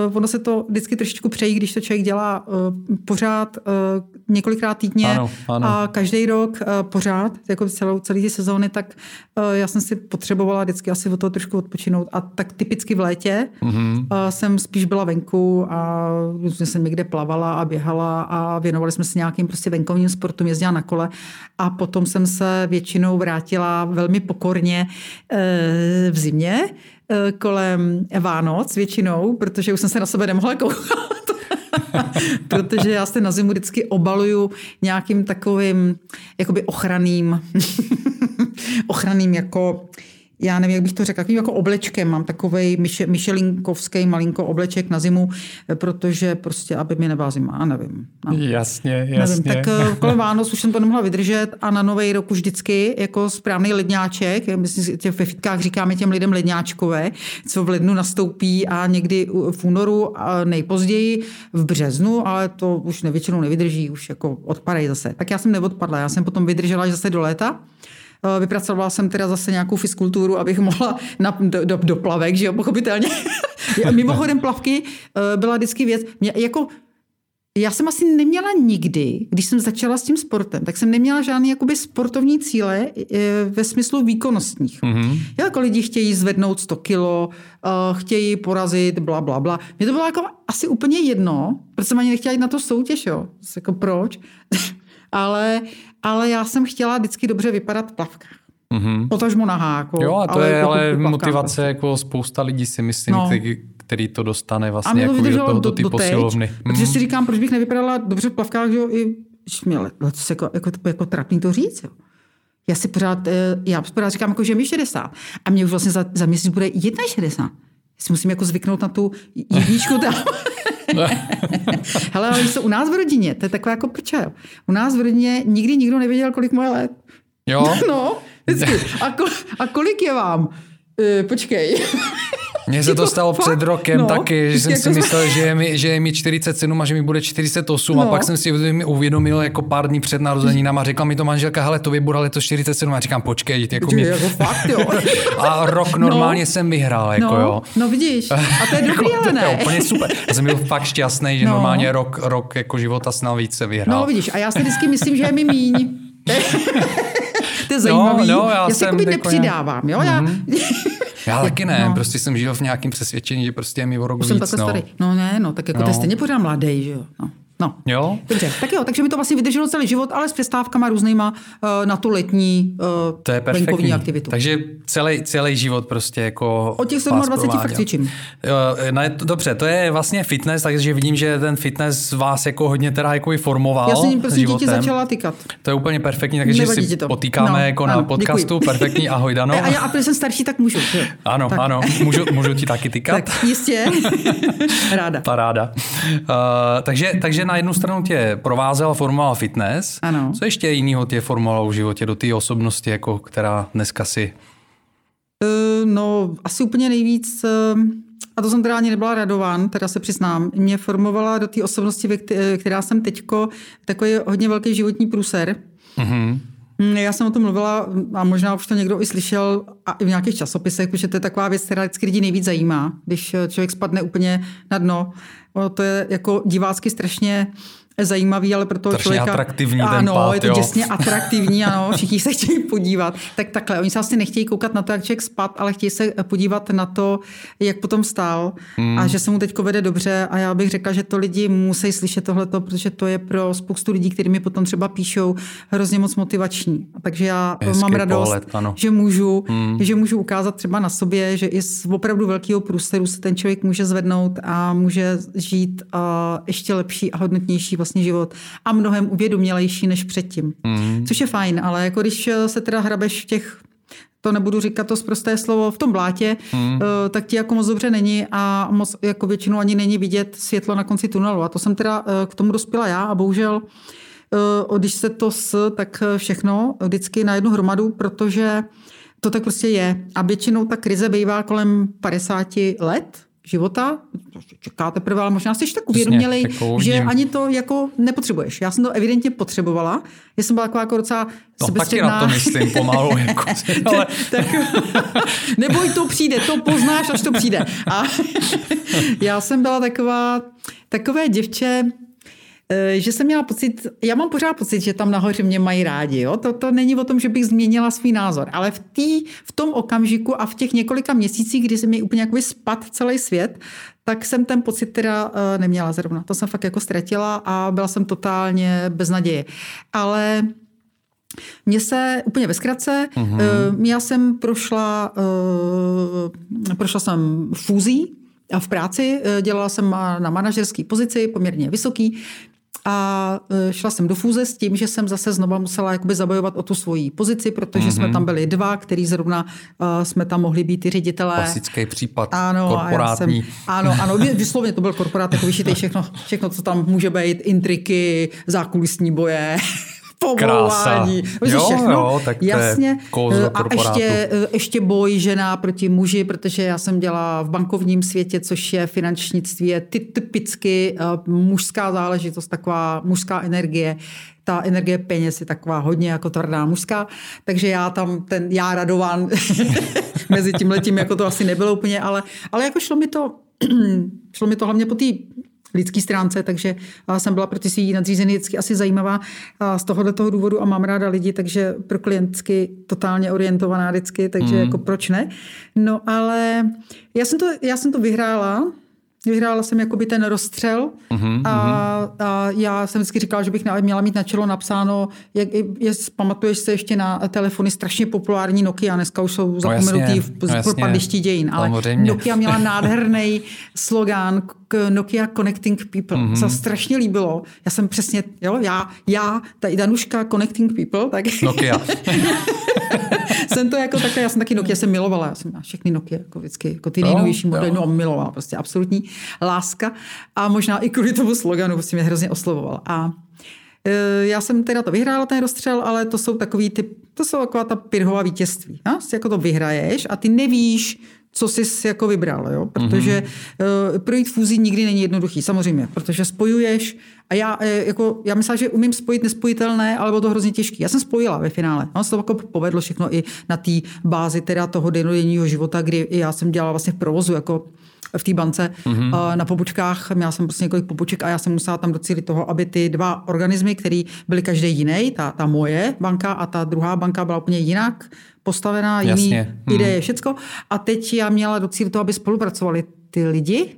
uh, ono se to vždycky trošičku přejí, když to člověk dělá uh, pořád uh, několikrát týdně ano, ano. a každý rok uh, pořád, jako celou, celý ty sezóny, tak uh, já jsem si potřebovala vždycky asi od toho trošku odpočinout. A tak typicky v létě mm-hmm. jsem spíš byla venku a různě jsem někde plavala a běhala a věnovali jsme se nějakým prostě venkovním sportům, jezdila na kole a potom jsem se většinou vrátila velmi pokorně uh, v zimě eh, kolem Vánoc většinou, protože už jsem se na sebe nemohla koukat. protože já se na zimu vždycky obaluju nějakým takovým jakoby ochranným, ochranným jako já nevím, jak bych to řekla, takovým jako oblečkem. Mám takový myšelinkovský malinko obleček na zimu, protože prostě, aby mi nebyla zima, nevím. No. Jasně, jasně. Nevím, tak eh, kolem Vánoc už jsem to nemohla vydržet a na nový rok už vždycky jako správný ledňáček, myslím, že ve fitkách říkáme těm lidem ledňáčkové, co v lednu nastoupí a někdy v únoru a nejpozději v březnu, ale to už nevětšinou nevydrží, už jako odpadají zase. Tak já jsem neodpadla, já jsem potom vydržela až zase do léta. Eh, vypracovala jsem teda zase nějakou fiskulturu, abych mohla na, do, do, do plavek, že jo, pochopitelně. Mimochodem plavky eh, byla vždycky věc, mě, jako já jsem asi neměla nikdy, když jsem začala s tím sportem, tak jsem neměla žádný jakoby sportovní cíle eh, ve smyslu výkonnostních. Mm-hmm. Jako lidi chtějí zvednout 100 kilo, chtějí porazit, bla, bla, bla. Mně to bylo jako asi úplně jedno, protože jsem ani nechtěla jít na to soutěž, jo. Jako proč? ale ale já jsem chtěla vždycky dobře vypadat v plavkách. Mm-hmm. Potažmo na háku. Jo, a to ale je jako ale motivace, prostě. jako spousta lidí si myslím, no. který, který to dostane vlastně jako do toho do, do posilovny. Teď, mm. Protože si říkám, proč bych nevypadala dobře v plavkách, že jo, i mě letos jako, jako, jako trapný to říct, jo. Já si pořád, eh, já pořád říkám, jako, že mi 60. A mě už vlastně za, za měsíc bude 61. Já si musím jako zvyknout na tu jedničku tam. Hele, ale jsou u nás v rodině, to je taková jako prča. U nás v rodině nikdy nikdo nevěděl, kolik moje let. Jo? No, vždycky. A, ko, a kolik je vám? E, počkej. Mně se to jako stalo před rokem no, taky, že jsem jako si myslel, že je, mi, že je mi 47 a že mi bude 48 no. a pak jsem si uvědomil jako pár dní před narozeninama a řekla mi to manželka, hele, to bude letos 47 a říkám, počkej, jako, mě... jako fakt, jo. a rok no. normálně no. jsem vyhrál, jako no. jo. No vidíš, a to je dobrý, ale ne. To je úplně super. Já jsem byl fakt šťastný, že no. normálně rok, rok jako života snad více vyhrál. No vidíš, a já si vždycky myslím, že je mi míň. to je zajímavý. No, no, já, já si jako nepřidávám, jo? Mm-hmm. Já taky ne, no. prostě jsem žil v nějakém přesvědčení, že prostě je mi o rok Už víc. Jsem no. starý. No ne, no, tak jako no. to je stejně pořád mladý, že jo. No. No, jo. Dobře, tak jo, takže mi to vlastně vydrželo celý život, ale s přestávkama různýma uh, na tu letní uh, to je venkovní aktivitu. Takže celý, celý život prostě jako O těch 27 fakt cvičím. Jo, no dobře, to je vlastně fitness, takže vidím, že ten fitness vás jako hodně teda jako formoval Já jsem prostě děti začala tykat. To je úplně perfektní, takže Nevadí si to. potýkáme no, jako ano, na podcastu. Děkuji. Perfektní, ahoj Dano. A, já, a protože jsem starší, tak můžu. Ano, tak. ano, můžu, můžu ti taky tykat. Tak jistě. Ráda. Paráda. Uh, takže, takže na jednu stranu tě provázel formoval fitness. Ano. Co ještě jiného tě formovalo v životě do té osobnosti, jako která dneska si? Uh, no, asi úplně nejvíc, uh, a to jsem teda ani nebyla radován, teda se přiznám, mě formovala do té osobnosti, která jsem teďko, takový hodně velký životní průser. Mm-hmm. Já jsem o tom mluvila a možná už to někdo i slyšel a i v nějakých časopisech, protože to je taková věc, která vždycky lidi nejvíc zajímá, když člověk spadne úplně na dno. to je jako divácky strašně zajímavý, ale pro toho Strašně člověka... atraktivní ano, ten pád, je to jo. děsně atraktivní, ano, všichni se chtějí podívat. Tak takhle, oni se asi nechtějí koukat na to, jak člověk spad, ale chtějí se podívat na to, jak potom stál hmm. a že se mu teď vede dobře a já bych řekla, že to lidi musí slyšet tohleto, protože to je pro spoustu lidí, kteří mi potom třeba píšou, hrozně moc motivační. Takže já Hezký mám radost, pohled, ano. že můžu, hmm. že můžu ukázat třeba na sobě, že i z opravdu velkého průsteru se ten člověk může zvednout a může žít uh, ještě lepší a hodnotnější vlastně život a mnohem uvědomělejší než předtím. Hmm. Což je fajn, ale jako když se teda hrabeš v těch to nebudu říkat to zprosté slovo, v tom blátě, hmm. tak ti jako moc dobře není a moc jako většinou ani není vidět světlo na konci tunelu. A to jsem teda eh, k tomu dospěla já a bohužel eh, když se to s, tak všechno vždycky na jednu hromadu, protože to tak prostě je. A většinou ta krize bývá kolem 50 let, života, čeká teprve, ale možná jsi tak uvědomělej, jako že ani to jako nepotřebuješ. Já jsem to evidentně potřebovala. Já jsem byla taková jako docela No taky na to myslím pomalu. Jako, ale... tak, neboj, to přijde, to poznáš, až to přijde. A já jsem byla taková, takové děvče, že jsem měla pocit, já mám pořád pocit, že tam nahoře mě mají rádi. Jo? To, to není o tom, že bych změnila svůj názor, ale v, tý, v tom okamžiku a v těch několika měsících, kdy se mi úplně jakoby spad celý svět, tak jsem ten pocit teda uh, neměla zrovna. To jsem fakt jako ztratila a byla jsem totálně bez naděje. Ale mně se úplně ve zkratce, mm-hmm. uh, já jsem prošla, prošla jsem fúzí, a v práci dělala jsem na manažerské pozici, poměrně vysoký, a šla jsem do fúze s tím, že jsem zase znova musela jakoby zabojovat o tu svoji pozici, protože mm-hmm. jsme tam byli dva, který zrovna uh, jsme tam mohli být i ředitelé. Klasický případ ano, korporátní. Jsem, ano, ano, vyslovně to byl korporát, jako vyšitej všechno, všechno, co tam může být, intriky, zákulisní boje, povolování. Jo, všechno. jo, tak to Jasně. Je a ještě, ještě boj žena proti muži, protože já jsem dělala v bankovním světě, což je finančnictví, je ty, typicky uh, mužská záležitost, taková mužská energie ta energie peněz je taková hodně jako tvrdá mužská, takže já tam ten, já radován mezi tím letím, jako to asi nebylo úplně, ale, ale jako šlo mi to, šlo mi to hlavně po té lidské stránce, takže jsem byla pro ty svý nadřízený vždycky asi zajímavá z tohohle toho důvodu a mám ráda lidi, takže pro klientsky totálně orientovaná vždycky, takže mm. jako proč ne. No ale já jsem to, já jsem to vyhrála, Vyhrála jsem jakoby ten rozstřel uh-huh, a, uh-huh. a já jsem vždycky říkala, že bych měla mít na čelo napsáno, jak, je, pamatuješ se ještě na telefony strašně populární Nokia, dneska už jsou zapomenutý no v no propadlišti dějin, ale Samozřejmě. Nokia měla nádherný slogán k Nokia Connecting People, uh-huh. co strašně líbilo. Já jsem přesně, jo, já, já, ta Danuška Connecting People, tak... Nokia. jsem to jako takhle, já jsem taky Nokia jsem milovala, já jsem měla všechny Nokia, jako vždycky, jako ty nejnovější modely, no milovala, prostě absolutní láska a možná i kvůli tomu sloganu, prostě mě hrozně oslovoval. A e, já jsem teda to vyhrála, ten rozstřel, ale to jsou takový ty, to jsou taková ta pirhová vítězství. Ja? Jako to vyhraješ a ty nevíš, co jsi jako vybral, jo? protože mm-hmm. uh, projít fúzí nikdy není jednoduchý, samozřejmě, protože spojuješ a já, uh, jako, já myslím, že umím spojit nespojitelné, ale bylo to hrozně těžké. Já jsem spojila ve finále. No, se to jako povedlo všechno i na té bázi teda toho denodenního života, kdy já jsem dělala vlastně v provozu jako v té bance mm-hmm. na pobočkách. Měla jsem prostě několik poboček a já jsem musela tam docílit toho, aby ty dva organismy, které byly každý jiný, ta, ta moje banka a ta druhá banka byla úplně jinak postavená, jiný Jasně. Mhm. ideje, všecko. A teď já měla docílit toho, aby spolupracovali ty lidi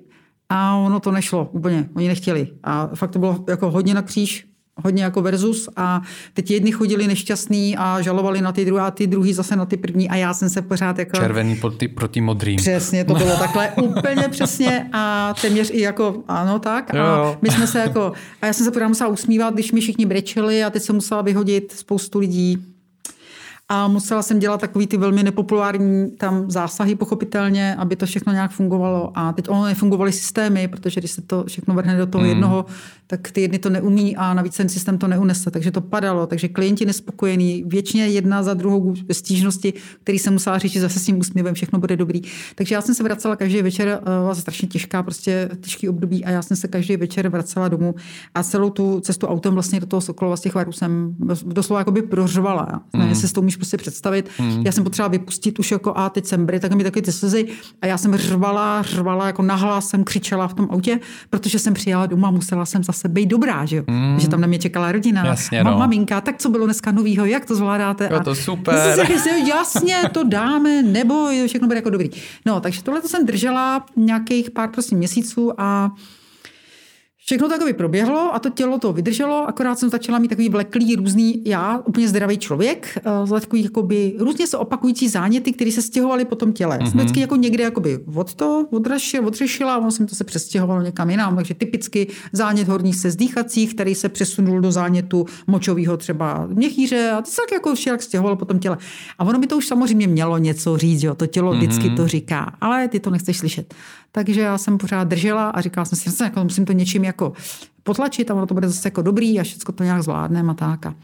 a ono to nešlo úplně. Oni nechtěli. A fakt to bylo jako hodně na kříž hodně jako versus a teď jedni chodili nešťastní a žalovali na ty druhé a ty druhý zase na ty první a já jsem se pořád jako... Červený proti, proti modrým. Přesně, to bylo takhle úplně přesně a téměř i jako, ano tak a my jsme se jako, a já jsem se pořád musela usmívat, když mi všichni brečeli a teď jsem musela vyhodit spoustu lidí a musela jsem dělat takový ty velmi nepopulární tam zásahy pochopitelně, aby to všechno nějak fungovalo. A teď ono nefungovaly systémy, protože když se to všechno vrhne do toho mm. jednoho, tak ty jedny to neumí a navíc ten systém to neunese. Takže to padalo. Takže klienti nespokojení, většině jedna za druhou stížnosti, který jsem musela řešit zase s tím úsměvem, všechno bude dobrý. Takže já jsem se vracela každý večer, byla strašně těžká, prostě těžký období a já jsem se každý večer vracela domů a celou tu cestu autem vlastně do toho Sokolova z těch varů jsem doslova jakoby prořvala. Mm. Jestli s tou prostě představit. Mm. Já jsem potřebovala vypustit už jako a teď jsem bry, tak mi taky ty slzy a já jsem řvala, řvala, jako nahlas jsem křičela v tom autě, protože jsem přijela doma a musela jsem zase být dobrá, že jo? Mm. Že tam na mě čekala rodina, Jasně, no. maminka, tak co bylo dneska novýho, jak to zvládáte? Jo, to super. A jasně, to dáme, nebo všechno bude jako dobrý. No, takže tohle to jsem držela nějakých pár prostě měsíců a Všechno takový proběhlo a to tělo to vydrželo, akorát jsem začala mít takový vleklý, různý, já, úplně zdravý člověk, eh, z takový jakoby, různě se opakující záněty, které se stěhovaly po tom těle. Mm-hmm. Jsem vždycky jako někde jakoby od to odřešila, odřešila ono jsem to se přestěhovalo někam jinam. Takže typicky zánět horních se zdýchacích, který se přesunul do zánětu močového třeba měchýře a to se tak jako všelijak stěhovalo po tom těle. A ono by to už samozřejmě mělo něco říct, jo, to tělo mm-hmm. vždycky to říká, ale ty to nechceš slyšet. Takže já jsem pořád držela a říkala jsem si, že jako musím to něčím jako potlačit a ono to bude zase jako dobrý a všechno to nějak zvládneme a tak.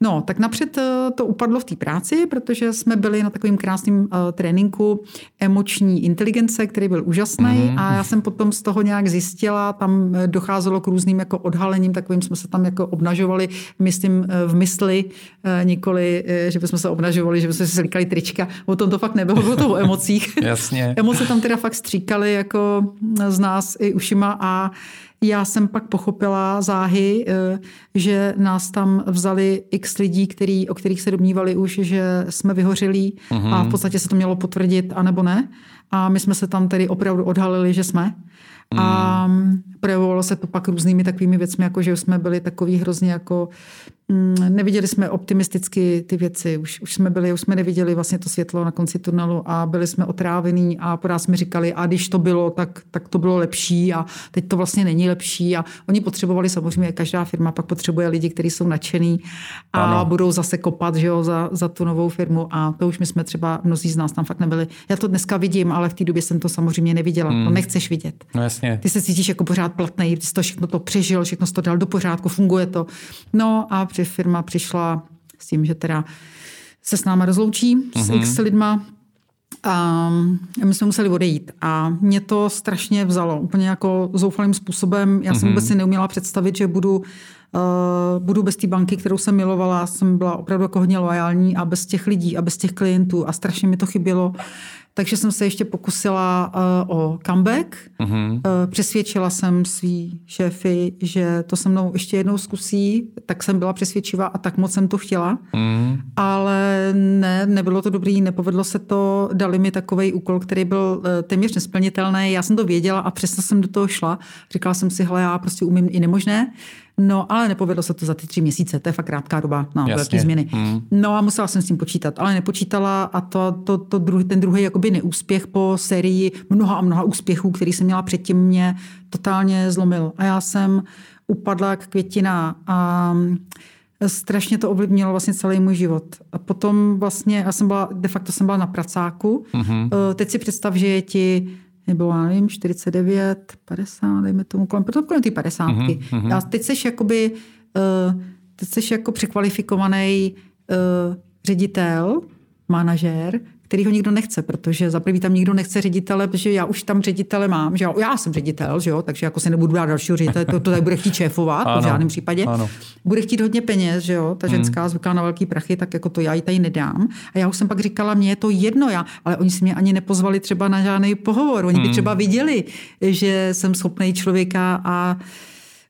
No, tak napřed eh, to upadlo v té práci, protože jsme byli na takovým krásným uh, tréninku emoční inteligence, který byl úžasný mm-hmm. a já jsem potom z toho nějak zjistila, tam eh, docházelo k různým jako odhalením, takovým jsme se tam jako obnažovali, myslím v mysli, nikoli, že bychom se obnažovali, že bychom si slíkali trička, o tom to fakt nebylo, bylo to o emocích. Jasně. Emoce tam teda fakt stříkaly jako z nás i ušima a já jsem pak pochopila záhy, eh, že nás tam vzali x lidí, který, o kterých se domnívali už, že jsme vyhořelí mm-hmm. a v podstatě se to mělo potvrdit, anebo ne. A my jsme se tam tedy opravdu odhalili, že jsme. Mm. A projevovalo se to pak různými takovými věcmi, jako že jsme byli takový hrozně jako Mm, neviděli jsme optimisticky ty věci, už, už jsme byli, už jsme neviděli vlastně to světlo na konci tunelu a byli jsme otrávení a pořád jsme říkali, a když to bylo, tak, tak to bylo lepší a teď to vlastně není lepší a oni potřebovali samozřejmě, každá firma pak potřebuje lidi, kteří jsou nadšený a ano. budou zase kopat že jo, za, za tu novou firmu a to už my jsme třeba, mnozí z nás tam fakt nebyli. Já to dneska vidím, ale v té době jsem to samozřejmě neviděla. Hmm. To nechceš vidět. No jasně. Ty se cítíš jako pořád platný, ty jsi to všechno to přežil, všechno to dal do pořádku, funguje to. No a že firma přišla s tím, že teda se s náma rozloučí uh-huh. s mhm. x lidma, a my jsme museli odejít a mě to strašně vzalo, úplně jako zoufalým způsobem. Já jsem uh-huh. vůbec si neuměla představit, že budu, uh, budu bez té banky, kterou jsem milovala. Jsem byla opravdu jako hodně loajální a bez těch lidí a bez těch klientů a strašně mi to chybělo. Takže jsem se ještě pokusila uh, o comeback. Uh-huh. Uh, přesvědčila jsem svý šéfy, že to se mnou ještě jednou zkusí, tak jsem byla přesvědčivá a tak moc jsem to chtěla. Uh-huh. Ale ne, nebylo to dobrý, nepovedlo se to, dali mi takový úkol, který byl uh, téměř nesplnitelný. Já jsem to věděla a přesto jsem do toho šla. Říkala jsem si, hele, já prostě umím i nemožné. No, ale nepovedlo se to za ty tři měsíce, to je fakt krátká doba na velké změny. Mm. No a musela jsem s tím počítat, ale nepočítala a to, to, to druhý, ten druhý jakoby neúspěch po sérii mnoha a mnoha úspěchů, který jsem měla předtím, mě totálně zlomil. A já jsem upadla jak květina a strašně to ovlivnilo vlastně celý můj život. A potom vlastně, já jsem byla, de facto jsem byla na pracáku. Mm-hmm. Teď si představ, že je ti nebo já nevím, 49, 50, dejme tomu, kolem, kolem ty 50. Mm-hmm. A teď seš jakoby, uh, teď seš jako překvalifikovaný uh, ředitel, manažer, který ho nikdo nechce, protože za prvý tam nikdo nechce ředitele, protože já už tam ředitele mám, že já, já jsem ředitel, že jo, takže jako se nebudu dát dalšího ředitele, to, to tady bude chtít šéfovat, ano, v žádném případě. Ano. Bude chtít hodně peněz, že jo, ta ženská hmm. zvyká na velký prachy, tak jako to já jí tady nedám. A já už jsem pak říkala, mně je to jedno, já, ale oni si mě ani nepozvali třeba na žádný pohovor, oni by hmm. třeba viděli, že jsem schopný člověka a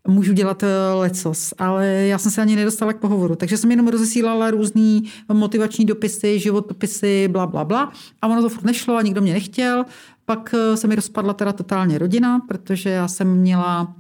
můžu dělat eh, lecos, ale já jsem se ani nedostala k pohovoru, takže jsem jenom rozesílala různý motivační dopisy, životopisy, bla, bla, bla a ono to furt nešlo a nikdo mě nechtěl. Pak eh, se mi rozpadla teda totálně rodina, protože já jsem měla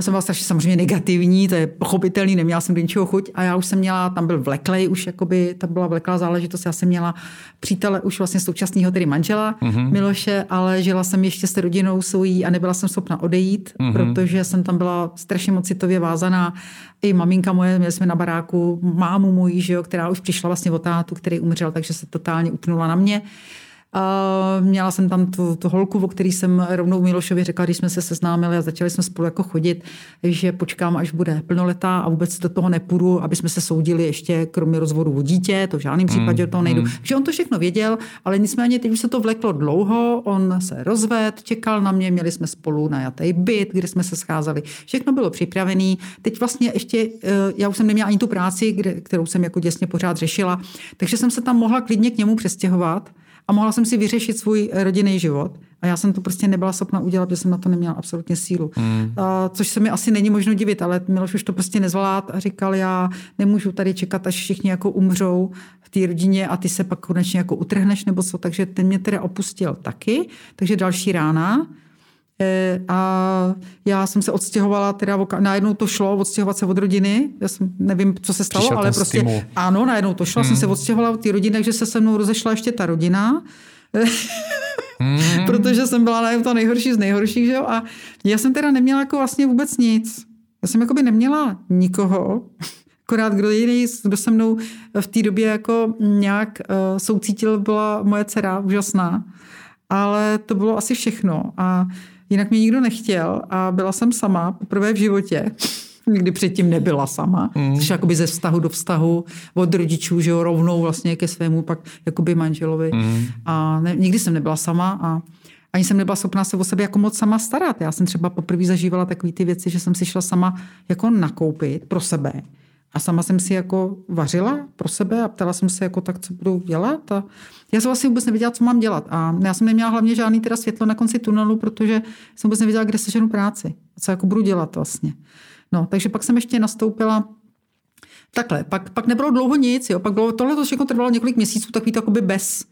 jsem byla strašně samozřejmě negativní, to je pochopitelný, neměla jsem do ničeho chuť a já už jsem měla, tam byl vleklej, už jakoby, ta byla vleklá záležitost, já jsem měla přítele už vlastně současného, tedy manžela mm-hmm. Miloše, ale žila jsem ještě s rodinou soují a nebyla jsem schopna odejít, mm-hmm. protože jsem tam byla strašně moc citově vázaná. I maminka moje, měli jsme na baráku mámu mojí, že jo, která už přišla vlastně o tátu, který umřel, takže se totálně upnula na mě. Uh, měla jsem tam tu, tu holku, o který jsem rovnou Milošovi řekla, když jsme se seznámili a začali jsme spolu jako chodit, že počkám, až bude plnoletá a vůbec do toho nepůjdu, aby jsme se soudili ještě kromě rozvodu o dítě, to v žádném případě mm, do toho nejdu. Mm. Že on to všechno věděl, ale nicméně teď už se to vleklo dlouho, on se rozved, čekal na mě, měli jsme spolu najatý byt, kde jsme se scházeli. Všechno bylo připravené. Teď vlastně ještě, eh, já už jsem neměla ani tu práci, kde, kterou jsem jako děsně pořád řešila, takže jsem se tam mohla klidně k němu přestěhovat a mohla jsem si vyřešit svůj rodinný život. A já jsem to prostě nebyla schopna udělat, protože jsem na to neměla absolutně sílu. Mm. A, což se mi asi není možno divit, ale Miloš už to prostě nezvlád a říkal, já nemůžu tady čekat, až všichni jako umřou v té rodině a ty se pak konečně jako utrhneš nebo co. Takže ten mě teda opustil taky. Takže další rána a já jsem se odstěhovala, teda najednou to šlo, odstěhovat se od rodiny. Já jsem, nevím, co se stalo, Přišel ale prostě stimul. ano, najednou to šlo, hmm. jsem se odstěhovala od té rodiny, takže se se mnou rozešla ještě ta rodina. hmm. Protože jsem byla najednou ta nejhorší z nejhorších, že jo? A já jsem teda neměla jako vlastně vůbec nic. Já jsem jako by neměla nikoho, akorát kdo jiný, kdo se mnou v té době jako nějak uh, soucítil, byla moje dcera, úžasná. Ale to bylo asi všechno. A Jinak mě nikdo nechtěl a byla jsem sama poprvé v životě. Nikdy předtím nebyla sama. Mm. Což jakoby ze vztahu do vztahu od rodičů, že jo, rovnou vlastně ke svému pak jakoby manželovi. Mm. A ne, nikdy jsem nebyla sama a ani jsem nebyla schopná se o sebe jako moc sama starat. Já jsem třeba poprvé zažívala takové ty věci, že jsem si šla sama jako nakoupit pro sebe a sama jsem si jako vařila pro sebe a ptala jsem se jako tak, co budu dělat. A já jsem vlastně vůbec nevěděla, co mám dělat. A já jsem neměla hlavně žádný teda světlo na konci tunelu, protože jsem vůbec nevěděla, kde seženu práci. Co jako budu dělat vlastně. No, takže pak jsem ještě nastoupila Takhle, pak, pak nebylo dlouho nic, jo. pak bylo, tohle to všechno trvalo několik měsíců, takový to jakoby bez,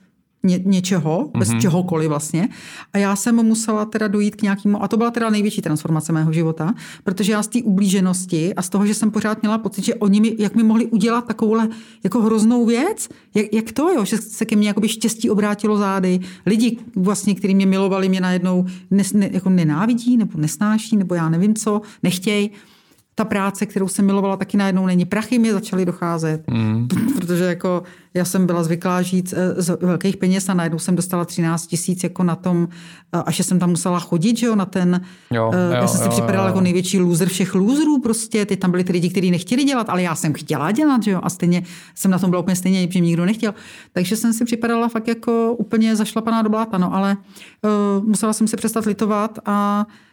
ně, něčeho, mm-hmm. bez mhm. čehokoliv vlastně. A já jsem musela teda dojít k nějakému, a to byla teda největší transformace mého života, protože já z té ublíženosti a z toho, že jsem pořád měla pocit, že oni mi, jak mi mohli udělat takovouhle jako hroznou věc, jak, jak to, jo, že se ke mně jakoby štěstí obrátilo zády, lidi vlastně, kteří mě milovali, mě najednou nes, ne, jako nenávidí nebo nesnáší, nebo já nevím co, nechtějí ta práce, kterou jsem milovala, taky najednou není. Prachy mi začaly docházet, mm. protože jako já jsem byla zvyklá žít eh, z velkých peněz a najednou jsem dostala 13 tisíc jako na tom, eh, až jsem tam musela chodit, že jo, na ten, jo, eh, já jo, jsem si připadala jako největší loser všech loserů prostě, ty tam byli ty lidi, kteří nechtěli dělat, ale já jsem chtěla dělat, že jo, a stejně jsem na tom byla úplně stejně, že nikdo nechtěl. Takže jsem si připadala fakt jako úplně zašlapaná do bláta, no, ale uh, musela jsem se přestat litovat a Eh,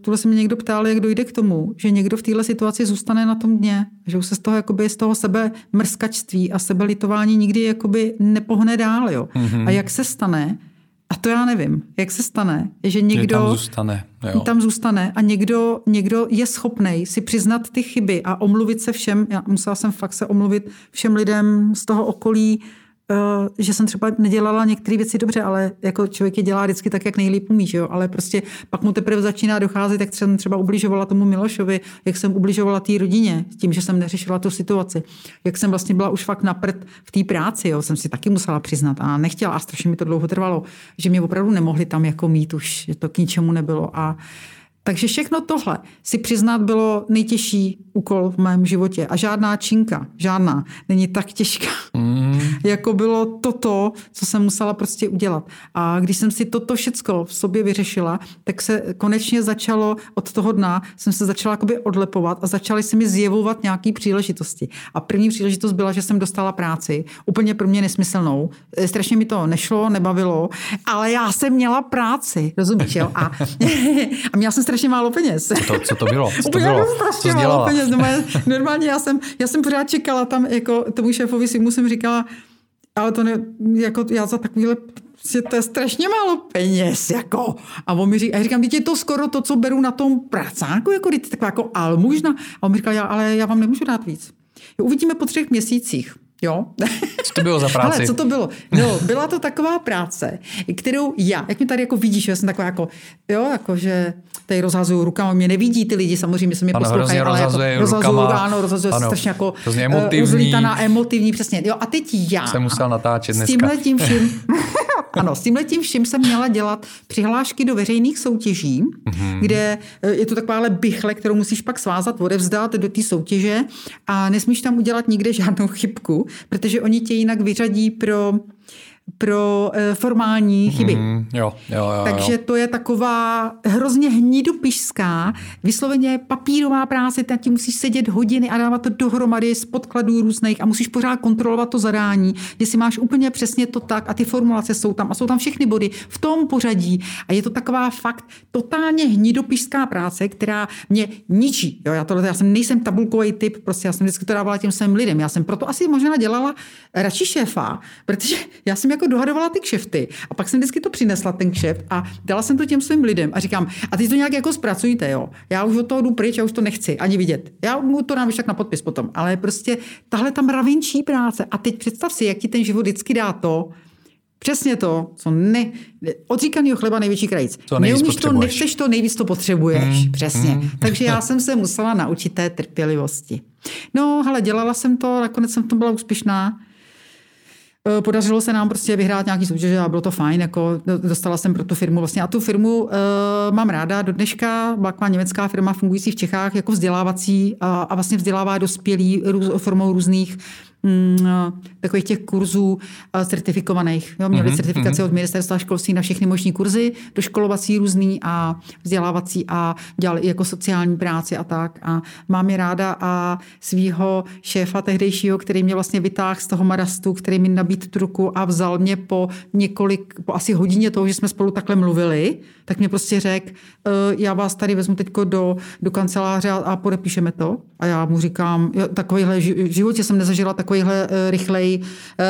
tuhle se mě někdo ptal, jak dojde k tomu, že někdo v téhle situaci zůstane na tom dně, že už se z toho, jakoby, z toho sebe mrskačství a sebelitování nikdy jakoby nepohne dál. Jo? Mm-hmm. A jak se stane, a to já nevím, jak se stane, že někdo tam zůstane, jo. tam zůstane a někdo, někdo je schopný si přiznat ty chyby a omluvit se všem, já musela jsem fakt se omluvit všem lidem z toho okolí, Eh, že jsem třeba nedělala některé věci dobře, ale jako člověk je dělá vždycky tak, jak nejlíp umí, že jo? ale prostě pak mu teprve začíná docházet, jak jsem třeba ubližovala tomu Milošovi, jak jsem ubližovala té rodině, tím, že jsem neřešila tu situaci, jak jsem vlastně byla už fakt na prd v té práci, jo? jsem si taky musela přiznat a nechtěla a strašně mi to dlouho trvalo, že mě opravdu nemohli tam jako mít už, že to k ničemu nebylo a takže všechno tohle si přiznat bylo nejtěžší úkol v mém životě. A žádná činka, žádná, není tak těžká, mm. jako bylo toto, co jsem musela prostě udělat. A když jsem si toto všecko v sobě vyřešila, tak se konečně začalo od toho dna, jsem se začala jakoby odlepovat a začaly se mi zjevovat nějaké příležitosti. A první příležitost byla, že jsem dostala práci, úplně pro mě nesmyslnou. Strašně mi to nešlo, nebavilo, ale já jsem měla práci, rozumíš, jo? A, a měla jsem strašně málo peněz. Co to, co to bylo? Co to bylo? strašně co málo peněz. Normálně já jsem, já jsem pořád čekala tam, jako tomu šéfovi si musím říkala, ale to ne, jako já za takovýhle že to je strašně málo peněz, jako. A on mi říká, já říkám, je to skoro to, co beru na tom pracáku, jako taková jako almužna. A on mi říkal, já, ale já vám nemůžu dát víc. Jo, uvidíme po třech měsících. Jo. Co to bylo za práci? Ale co to bylo? No, byla to taková práce, kterou já, jak mi tady jako vidíš, já jsem taková jako, jo, jako že tady rozhazuju rukama, mě nevidí ty lidi, samozřejmě se mě poslouchají, ale jako rozhazuju, ano, rozhazuju ano, strašně jako emotivní. emotivní, přesně. Jo, a teď já. Jsem musel natáčet dneska. S tímhle tím vším, ano, s tímhle tím vším jsem měla dělat přihlášky do veřejných soutěží, mm-hmm. kde eh, je to takováhle bychle, kterou musíš pak svázat, odevzdat do té soutěže a nesmíš tam udělat nikde žádnou chybku, protože oni tě jinak vyřadí pro pro uh, formální chyby. Mm, jo, jo, jo, Takže to je taková hrozně hnidopišská, vysloveně papírová práce, tak ti musíš sedět hodiny a dávat to dohromady z podkladů různých a musíš pořád kontrolovat to zadání, jestli máš úplně přesně to tak a ty formulace jsou tam a jsou tam všechny body v tom pořadí a je to taková fakt totálně hnidopišská práce, která mě ničí. Jo, já, tohle, já jsem nejsem tabulkový typ, prostě já jsem vždycky to dávala těm svým lidem. Já jsem proto asi možná dělala radši šéfa, protože já jsem jako dohadovala ty kšefty a pak jsem vždycky to přinesla ten kšeft a dala jsem to těm svým lidem a říkám, a teď to nějak jako zpracujte, jo. Já už od toho jdu pryč, já už to nechci ani vidět. Já mu to dám tak na podpis potom, ale prostě tahle tam mravenčí práce a teď představ si, jak ti ten život vždycky dá to, Přesně to, co ne, odříkanýho chleba největší krajíc. Neumíš to, nechceš to, nejvíc to potřebuješ. Mm, Přesně. mm. Takže já jsem se musela naučit té trpělivosti. No, ale dělala jsem to, nakonec jsem v tom byla úspěšná. Eh, Podařilo se nám prostě vyhrát nějaký soutěže a bylo to fajn, jako dostala jsem pro tu firmu vlastně. A tu firmu uh, mám ráda. Do dneška, byla německá firma fungující v Čechách jako vzdělávací a, a vlastně vzdělává dospělí růz, formou různých takových těch kurzů eh, certifikovaných. Jo, měli Mhm, certifikaci od ministerstva školství na všechny možné kurzy, doškolovací různý a vzdělávací a dělali i jako sociální práci a tak. A mám je ráda a svého šéfa tehdejšího, který mě vlastně vytáhl z toho marastu, který mi nabít tu ruku a vzal mě po několik, po asi hodině toho, že jsme spolu takhle mluvili, tak mě prostě řekl, "Eh, já vás tady vezmu teď do, do kanceláře a, a podepíšeme to. A já mu říkám, "Jo, takovýhle, v životě jsem nezažila takovýhle uh, rychlej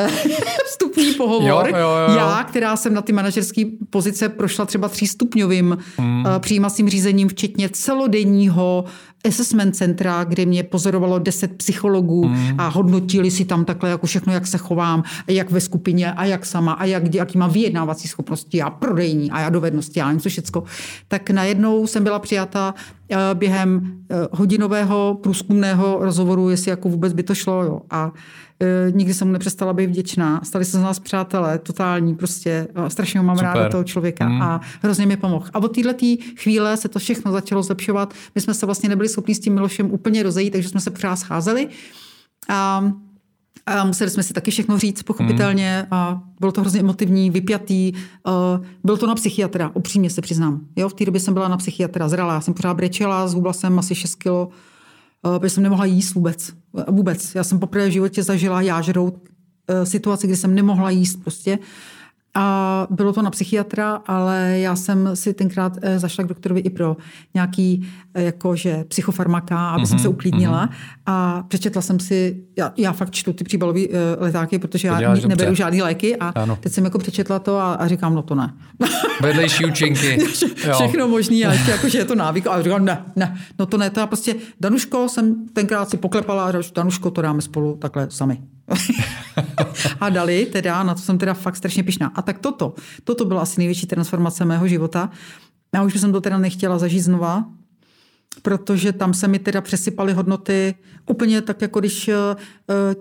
uh, vstupní pohovor. Jo, jo, jo, jo. Já, která jsem na ty manažerské pozice prošla třeba třístupňovým hmm. uh, přijímacím řízením, včetně celodenního assessment centra, kde mě pozorovalo deset psychologů hmm. a hodnotili si tam takhle jako všechno, jak se chovám, jak ve skupině a jak sama a jak, jaký mám vyjednávací schopnosti a prodejní a já dovednosti a něco všecko. Tak najednou jsem byla přijata eh, během eh, hodinového průzkumného rozhovoru, jestli jako vůbec by to šlo. Jo. A nikdy jsem mu nepřestala být vděčná. Stali se z nás přátelé, totální, prostě eh, strašně mám Super. ráda toho člověka Hmm. a hrozně mi pomohl. A od této chvíle se to všechno začalo zlepšovat. My jsme se vlastně nebyli schopni s tím Milošem úplně rozejít, takže jsme se pořád scházeli. A a museli jsme si taky všechno říct, pochopitelně. A bylo to hrozně emotivní, vypjatý. Uh, Bylo to na psychiatra, upřímně se přiznám. Jo, v té době jsem byla na psychiatra, zralá. Já jsem pořád brečela, zhubla jsem asi 6 kilo, protože jsem nemohla jíst vůbec. Vůbec. Já jsem poprvé v životě zažila jážrout uh, situaci, kdy jsem nemohla jíst prostě. A bylo to na psychiatra, ale já jsem si tenkrát eh, zašla k doktorovi i pro nějaký eh, jakože psychofarmaka, aby mm-hmm, jsem se uklidnila. Mm-hmm. A přečetla jsem si, já, já fakt čtu ty příbalové uh, letáky, protože To já děláš neberu dobře. žádný léky a Ano. teď jsem jako přečetla to a, a říkám, no to ne. Vedlejší účinky. Všechno možný a ještě jako, že je to návyk. A říkám, ne, ne, no to ne, to já prostě, Danuško jsem tenkrát si poklepala a říkám, Danuško, to dáme spolu takhle sami. a dali teda, na to jsem teda fakt strašně pišná. A tak toto, toto byla asi největší transformace mého života. Já už jsem to teda nechtěla zažít znova, protože tam se mi teda přesypaly hodnoty úplně tak, jako když uh,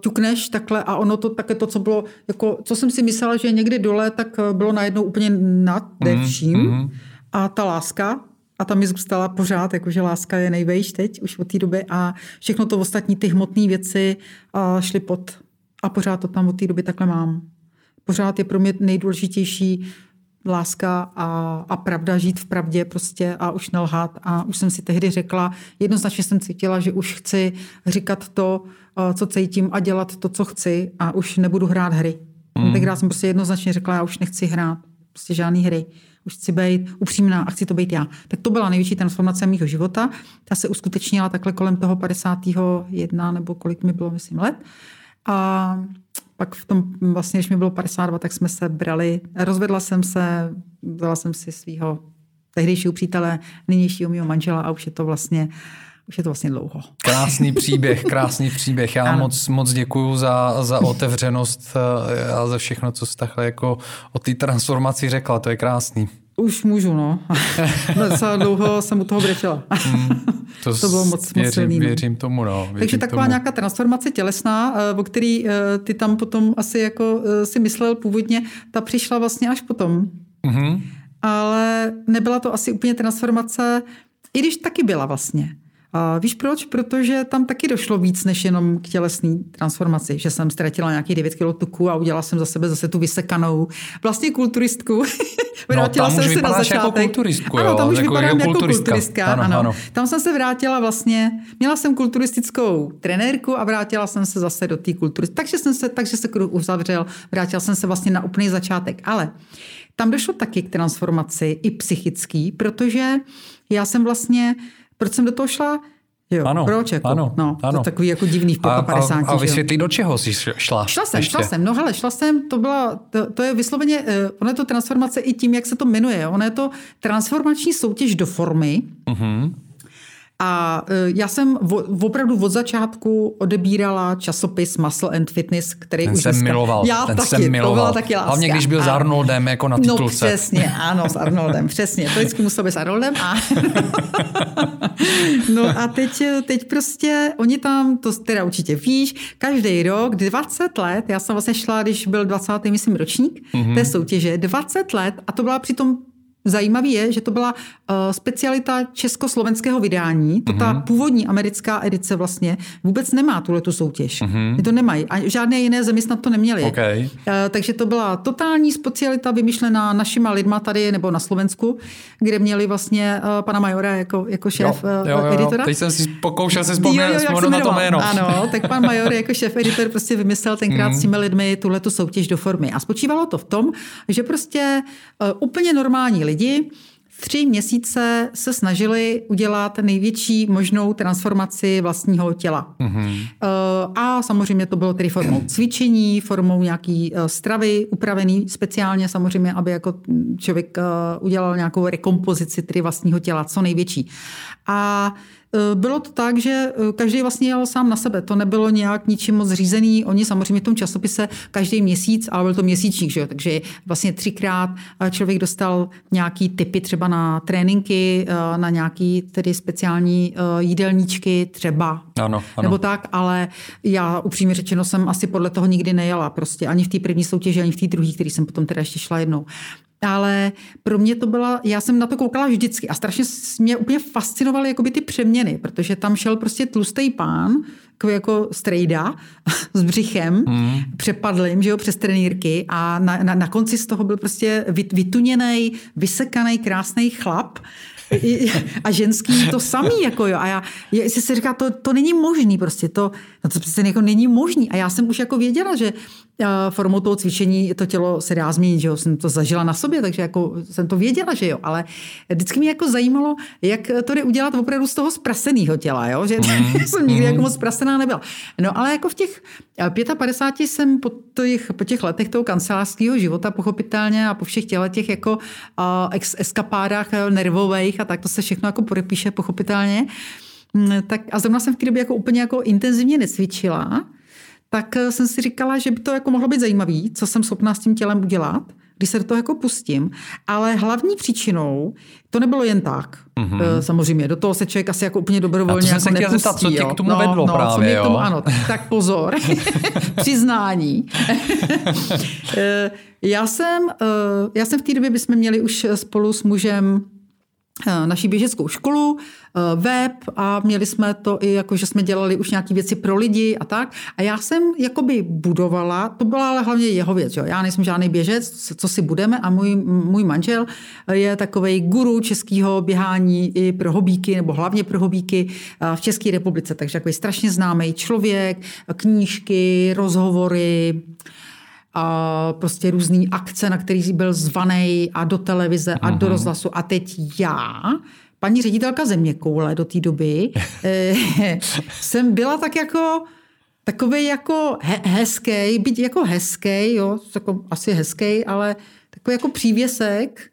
ťukneš takhle a ono to také to, co bylo, jako, co jsem si myslela, že někdy dole, tak eh, bylo najednou úplně nad vším. mhm. A ta láska, a ta mi zůstala pořád, jakože láska je nejvejš teď, už od té doby a všechno to ostatní, ty hmotné věci uh, šly pod. A pořád to tam od té doby takhle mám. Pořád je pro mě nejdůležitější láska a, a pravda, žít v pravdě prostě a už nelhat. A už jsem si tehdy řekla, jednoznačně jsem cítila, že už chci říkat to, eh, co cítím a dělat to, co chci a už nebudu hrát hry. Mm. Tenkrát jsem prostě jednoznačně řekla, já už nechci hrát prostě žádný hry. Už chci být upřímná a chci to být já. Tak to byla největší transformace mého života. Ta se uskutečnila takhle kolem toho 51 nebo kolik mi bylo, myslím, let. A pak v tom, vlastně, když mi bylo 52, tak jsme se brali. Rozvedla jsem se, vzala jsem si svého tehdejšího přítele, nynějšího mého manžela a už je to vlastně, už je to vlastně dlouho. Krásný příběh, krásný příběh. Já Ano. moc, moc děkuju za, za otevřenost eh, a za všechno, co jsi takhle jako o té transformaci řekla. To je krásný. Už můžu, no. Docela dlouho jsem u toho brečela. To, To bylo moc- moc věřím, silný, no. Věřím tomu, no. Věřím Takže taková tomu. nějaká transformace tělesná, eh, o který eh, ty tam potom asi jako eh, si myslel původně, ta přišla vlastně až potom. Mhm. ale nebyla to asi úplně transformace, i když taky byla vlastně. A víš proč? Protože tam taky došlo víc než jenom k tělesné transformaci, že jsem ztratila nějaký 9 kg tuku a udělala jsem za sebe zase tu vysekanou vlastně kulturistku. vrátila no, tam jsem se na jako začátek. Jako kulturistku, ano, tam už jako, vypadám jako, jako kulturistka. Ano, ano. ano. Tam jsem se vrátila vlastně, měla jsem kulturistickou trenérku a vrátila jsem se zase do té kultury. Takže, jsem se, takže se kruh uzavřel, vrátila jsem se vlastně na úplný začátek. Ale tam došlo taky k transformaci i psychický, protože já jsem vlastně proč jsem do toho šla? Jo, ano, proč? Jako? Ano, no, ano. To takový jako divný v 55. A, a, a vysvětlí, do čeho jsi šla? Šla jsem, ještě? šla jsem. No hele, šla jsem, to byla, to, to je vysloveně, uh, ono je to transformace i tím, jak se to jmenuje. Ono je to transformační soutěž do formy. Uh-huh. A e, já jsem opravdu od začátku odebírala časopis Muscle and Fitness, který ten už jsem dneska... miloval. Já ten taky, jsem miloval. to byla taky láska. Hlavně, když byl a... s Arnoldem jako na no, titulce. No přesně, ano, s Arnoldem, přesně. To vždycky muselo být s Arnoldem. A... no a teď, teď prostě, oni tam, to teda určitě víš, každý rok, 20 let, já jsem vlastně šla, když byl 20. myslím ročník mm-hmm. té soutěže, 20 let a to byla přitom Zajímavý je, že to byla uh, specialita československého vydání. To ta mm-hmm. původní americká edice vlastně vůbec nemá tuhle tu soutěž. Mm-hmm. to nemají. A žádné jiné zemi snad to neměly. Okay. Uh, takže to byla totální specialita vymyšlená našima lidma tady nebo na Slovensku, kde měli vlastně uh, pana Majora jako, jako šéf jo, jo, jo, editora. Teď jsem si pokoušel se vzpomenout na to jméno. Ano, tak pan Major jako šéf editor prostě vymyslel tenkrát mm-hmm. s těmi lidmi tuhle tu soutěž do formy. A spočívalo to v tom, že prostě uh, úplně normální lidi lidi tři měsíce se snažili udělat největší možnou transformaci vlastního těla. Mm-hmm. A samozřejmě to bylo tedy formou cvičení, formou nějaký eh, stravy upravený speciálně samozřejmě, aby jako člověk eh, udělal nějakou rekompozici tedy vlastního těla, co největší. A bylo to tak, že eh, každý vlastně jel sám na sebe. To nebylo nějak ničím moc řízený. Oni samozřejmě v tom časopise každý měsíc, ale byl to měsíčník, že jo? takže vlastně třikrát eh, člověk dostal nějaký typy třeba na tréninky, na nějaký tedy speciální jídelníčky třeba. Ano, ano. Nebo tak, ale já upřímně řečeno jsem asi podle toho nikdy nejela. Prostě ani v té první soutěži, ani v té druhé, který jsem potom teda ještě šla jednou ale pro mě to byla, já jsem na to koukala vždycky a strašně mě úplně fascinovaly jakoby ty přeměny, protože tam šel prostě tlustý pán, jako strejda s břichem, mm. přepadlým, že jo, přes trenýrky a na, na, na konci z toho byl prostě vytuněný, vysekaný, krásný chlap, a ženský to samý, jako jo. A já, jestli se říká, to, to není možný prostě, to, no to přece jako není možný. A já jsem už jako věděla, že formou toho cvičení to tělo se dá změnit, že jo, jsem to zažila na sobě, takže jako jsem to věděla, že jo, ale vždycky mě jako zajímalo, jak to jde udělat opravdu z toho zpraseného těla, jo, že mm. jsem nikdy jako moc zprasená nebyla. No ale jako v těch 55 jsem po těch, po těch letech toho kancelářského života pochopitelně a po všech těle těch jako uh, eskapádách nervových a tak to se všechno jako podepíše pochopitelně, mm, tak a zrovna jsem v té době jako úplně jako intenzivně necvičila, tak eh, jsem si říkala, že by to jako mohlo být zajímavý, co jsem schopná s tím tělem udělat, když se do toho jako pustím. Ale hlavní příčinou to nebylo jen tak. Mm-hmm. Samozřejmě, do toho se člověk asi jako úplně dobrovolně jako nepustí. Zeptat, co tě k tomu no, vedlo no, právě, co Tomu, ano, tak pozor. Přiznání. Eh, já jsem, já jsem v té době, bychom měli už spolu s mužem naší běžeckou školu, eh, web a měli jsme to i jako, že jsme dělali už nějaké věci pro lidi a tak. A já jsem jakoby budovala, to byla ale hlavně jeho věc, jo. já nejsem žádný běžec, co si budeme a můj, můj manžel je takový guru českého běhání i pro hobíky, nebo hlavně pro hobíky eh, v České republice, takže takový strašně známý člověk, knížky, rozhovory, a prostě různý akce, na který byl zvaný a do televize a do mhm. rozhlasu. A teď já, paní ředitelka země koule do té doby, eh, jsem byla tak jako takový jako he- hezký, byť jako hezký, jo, jako asi hezký, ale takový jako přívěsek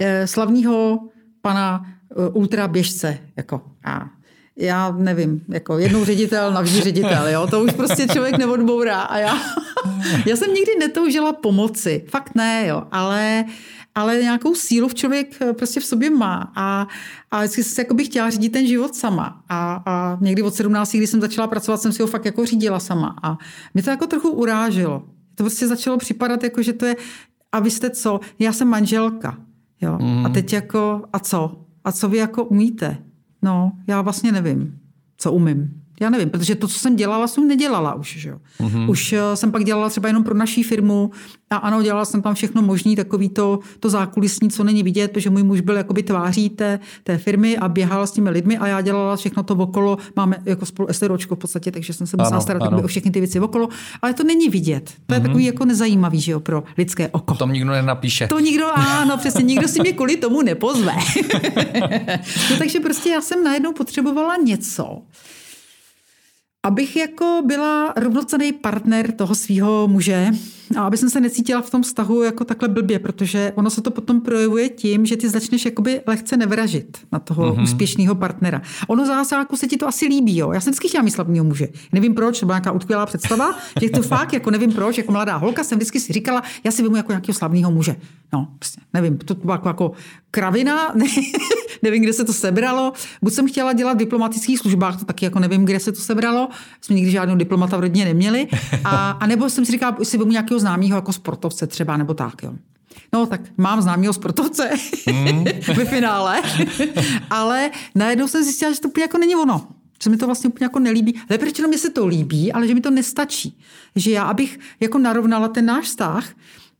eh, slavního pana eh, ultraběžce. Jako. A já nevím, jako jednou ředitel, navždy ředitel, jo, to už prostě člověk neodbourá a já, já jsem nikdy netoužila pomoci, fakt ne, jo, ale, ale nějakou sílu v člověk prostě v sobě má a, a vždycky jsem jako bych chtěla řídit ten život sama a, a někdy od 17, když jsem začala pracovat, jsem si ho fakt jako řídila sama a mě to jako trochu uráželo. To prostě začalo připadat jako, že to je, a vy jste co, já jsem manželka, jo, mm. a teď jako, a co? A co vy jako umíte? No, já vlastně nevím, co umím. Já nevím, protože to, co jsem dělala, jsem nedělala už. Že jo? Mm-hmm. Už eh, jsem pak dělala třeba jenom pro naší firmu a ano, dělala jsem tam všechno možné, takový to, to zákulisní, co není vidět, protože můj muž byl jakoby tváří té, té firmy a běhal s těmi lidmi a já dělala všechno to okolo. Máme jako spolu SROčko v podstatě, takže jsem se musela ano, starat ano. o všechny ty věci okolo, ale to není vidět. To je mm-hmm. takový jako nezajímavý, že jo, pro lidské oko. To nikdo nenapíše. To nikdo, ano, přesně, nikdo si mě kvůli tomu nepozve. no, takže prostě já jsem najednou potřebovala něco, abych jako byla rovnocený partner toho svého muže a aby jsem se necítila v tom vztahu jako takhle blbě, protože ono se to potom projevuje tím, že ty začneš jakoby lehce nevražit na toho mm-hmm. úspěšného partnera. Ono zásáku se ti to asi líbí, jo. Já jsem vždycky chtěla mít slavného muže. Nevím proč, to byla nějaká utkvělá představa, že to fakt, jako nevím proč, jako mladá holka jsem vždycky si říkala, já si vymu jako nějakého slavného muže. No, prostě, nevím, to byla jako, jako kravina, ne, nevím, kde se to sebralo. Buď jsem chtěla dělat v diplomatických službách, to taky jako nevím, kde se to sebralo. Jsme nikdy žádnou diplomata v rodině neměli. A, a nebo jsem si říkala, si vymu nějakého známého jako sportovce třeba, nebo tak, jo. No tak mám známého sportovce mm. ve finále, ale najednou jsem zjistila, že to úplně jako není ono. Že mi to vlastně úplně jako nelíbí. Ale proč mi se to líbí, ale že mi to nestačí. Že já, abych jako narovnala ten náš vztah,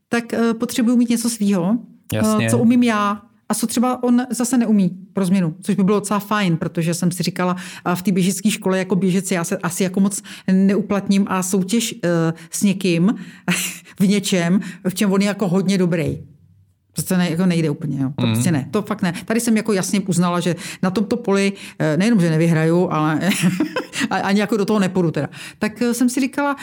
tak uh, potřebuji mít něco svýho, uh, co umím já, a co třeba on zase neumí pro změnu, což by bylo docela fajn, protože jsem si říkala v té běžecké škole jako běžeci já se asi jako moc neuplatním a soutěž uh, s někým v něčem, v čem on je jako hodně dobrý. To ne, jako nejde úplně, jo. to mm. prostě ne, to fakt ne. Tady jsem jako jasně uznala, že na tomto poli eh, nejenom, že nevyhraju, ale ani jako do toho nepůjdu teda. Tak eh, jsem si říkala,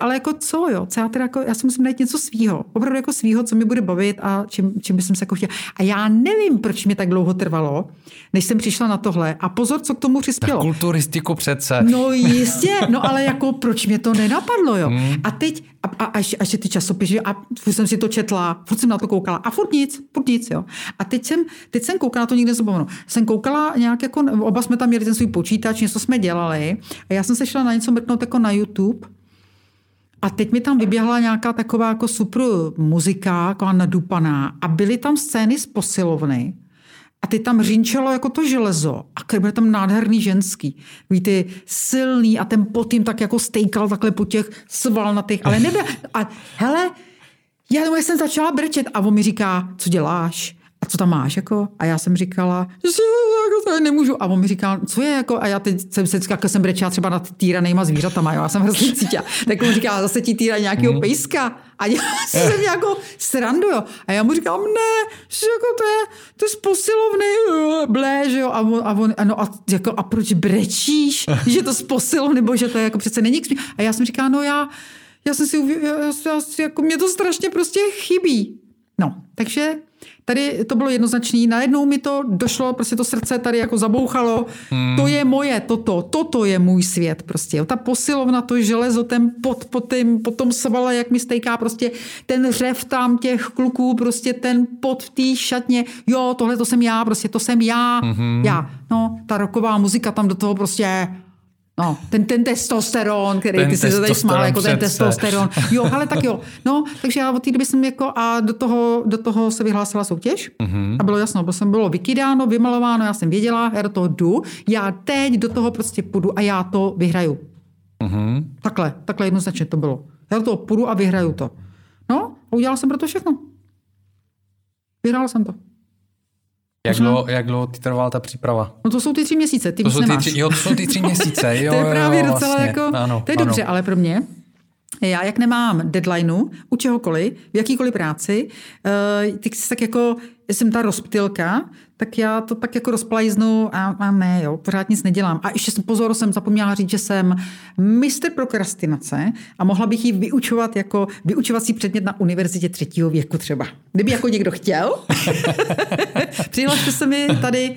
ale jako co, jo, co já teda jako, já si musím najít něco svýho, opravdu jako svýho, co mi bude bavit a čím, čím bych se jako chtěla. A já nevím, proč mi tak dlouho trvalo, než jsem přišla na tohle. A pozor, co k tomu přispělo. Na kulturistiku přece. No jistě, no ale jako proč mě to nenapadlo, jo. Mm. A teď, a, a, až, až ty časopisy, a furt jsem si to četla, furt jsem na to koukala a furt nic, furt nic, jo. A teď jsem, teď jsem koukala, to nikdy nezapomenu, jsem koukala nějak jako, oba jsme tam měli ten svůj počítač, něco jsme dělali a já jsem se šla na něco mrknout jako na YouTube a teď mi tam vyběhla nějaká taková jako super muzika, jako nadupaná a byly tam scény z posilovny, a ty tam řinčelo jako to železo a byl tam nádherný ženský. Víte, silný a ten pot jim tak jako stejkal takhle po těch svalnatých, ale nebyl. A hele, já, já jsem začala brečet a on mi říká, co děláš? A co tam máš? Jako? A já jsem říkala, že jako to nemůžu. A on mi říkal, co je? Jako? A já teď jsem se jako jsem brečela třeba nad týranýma zvířatama. Jo? Já jsem hrozně cítila. Tak on říká, zase ti týra nějakého mm. pejska. A já jsem jako srandu, jo. A já mu říkám, ne, že jako to je, to je z posilovny, blé, že jo. A on, a, on, no a, jako, a proč brečíš, že to z posilovny, nebo že to je jako přece není A já jsem říkala, no já, já jsem si, já, já, jako mě to strašně prostě chybí. No, takže tady to bylo jednoznačné. Najednou mi to došlo, prostě to srdce tady jako zabouchalo. Hmm. To je moje, toto, toto je můj svět prostě. Ta posilovna, to železo, ten pot, pot, tím, potom svala, jak mi stejká prostě ten řev tam těch kluků, prostě ten pot v té šatně. Jo, tohle to jsem já, prostě to jsem já. Hmm. Já. No, ta roková muzika tam do toho prostě No, ten, ten testosteron, který ten ty si tady smál, jako ten testosteron. Jo, ale tak jo. No, takže já od té doby jsem jako a do toho, do toho se vyhlásila soutěž uh-huh. a bylo jasno, bo jsem bylo vykydáno, vymalováno, já jsem věděla, já do toho jdu, já teď do toho prostě půjdu a já to vyhraju. Uh-huh. Takhle, takhle jednoznačně to bylo. Já do toho půjdu a vyhraju to. No, a udělala jsem pro to všechno. Vyhrála jsem to. Jak dlouho, jak dlouho ty trvala ta příprava? No to jsou ty tři měsíce, ty to jsou ty tři, Jo, to jsou ty tři měsíce. Jo, to je právě jo, docela vlastně. jako, ano, to je ano. dobře, ale pro mě, já jak nemám deadlineu u čehokoliv, v jakýkoliv práci, uh, tak jako jsem ta rozptylka, tak já to tak jako rozplajznu a, a ne, jo, pořád nic nedělám. A ještě pozor, jsem zapomněla říct, že jsem mistr prokrastinace a mohla bych ji vyučovat jako vyučovací předmět na univerzitě třetího věku třeba. Kdyby jako někdo chtěl. Přihlašte se mi tady uh,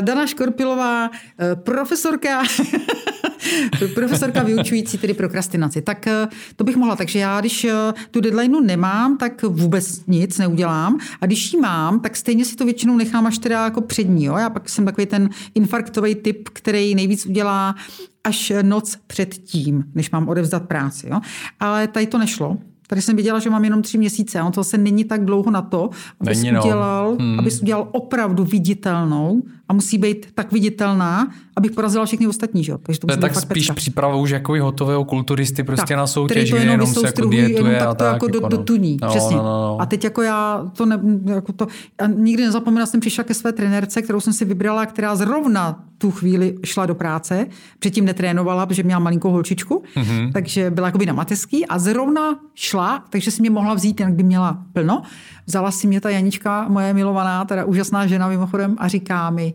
Dana Škorpilová, uh, profesorka profesorka vyučující tedy prokrastinaci. Tak uh, to bych mohla. Takže já, když uh, tu deadlineu nemám, tak vůbec nic neudělám. A když ji mám, tak stejně si to většinou nechám až teda jako přední. Jo? Já pak jsem takový ten infarktový typ, který nejvíc udělá až noc před tím, než mám odevzdat práci. Jo? Ale tady to nešlo. Tady jsem viděla, že mám jenom tři měsíce. On to zase není tak dlouho na to, abys, Není, no. udělal, Hmm. abys udělal opravdu viditelnou a musí být tak viditelná, abych porazila všechny ostatní. Že? jo? Takže to, To je tak spíš pecka. příprava už jako hotového kulturisty prostě Tak, na soutěž, to kde jenom jenom se jako vysoustruhují, jenom dietuje tak a to tak. jako do, no. do tuní, no, přesně. No, no, no. A teď jako já to, ne, jako to a nikdy nezapomenu, jsem přišla ke své trenérce, kterou jsem si vybrala, která zrovna tu chvíli šla do práce, předtím netrénovala, protože měla malinkou holčičku, Mhm. mm-hmm. takže byla jakoby na mateřský a zrovna šla, takže si mě mohla vzít, jinak by měla plno. Vzala si mě ta Janička, moje milovaná, teda úžasná žena mimochodem, a říká mi,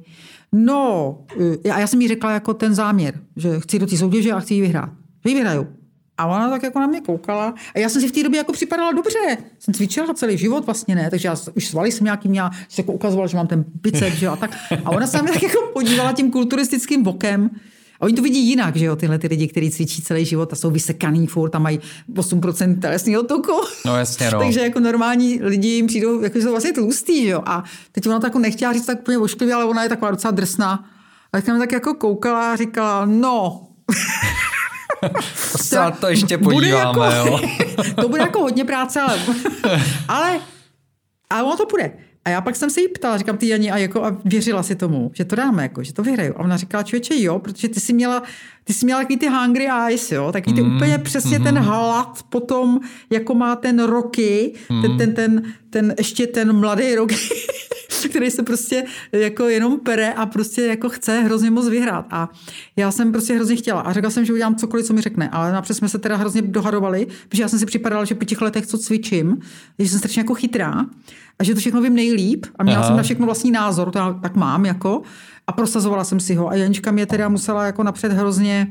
no, eh, a já jsem jí řekla jako ten záměr, že chci do té soutěže a chci ji vyhrát. Že ji vyhraju. A ona tak jako na mě koukala. A já jsem si v té době jako připadala dobře. Jsem cvičila celý život vlastně, ne? Takže já už svaly jsem nějaký měla, se jako ukazovala, že mám ten bicep, že a tak. A ona se mě tak jako podívala tím kulturistickým bokem. A oni to vidí jinak, že jo, tyhle ty lidi, kteří cvičí celý život a jsou vysekaný furt a mají 8% telesního tuku. No jasně, no. Takže jako normální lidi jim přijdou, jako že jsou vlastně tlustý, že jo. A teď ona to jako nechtěla říct tak úplně ošklivě, ale ona je taková docela drsná. A tak tak jako koukala a říkala, no, se to ještě bude podíváme, jako, jo. to bude jako hodně práce, ale, ale, ale ono to bude. A já pak jsem se jí ptala, říkám ty Jani, a, jako, a věřila si tomu, že to dáme, jako, že to vyhraju. A ona říkala, člověče, jo, protože ty jsi měla, ty jsi měla takový ty hungry eyes, jo, taky ty mm, úplně přesně mm. ten hlad potom, jako má ten roky, mm. ten, ten, ten, ten, ještě ten mladý roky, který se prostě jako jenom pere a prostě jako chce hrozně moc vyhrát. A já jsem prostě hrozně chtěla. A řekla jsem, že udělám cokoliv, co mi řekne. Ale napřed jsme se teda hrozně dohadovali, protože já jsem si připadala, že po těch letech, co cvičím, že jsem strašně jako chytrá a že to všechno vím nejlíp a měla Aha. jsem na všechno vlastní názor, to já tak mám jako a prosazovala jsem si ho a Janička mě teda musela jako napřed hrozně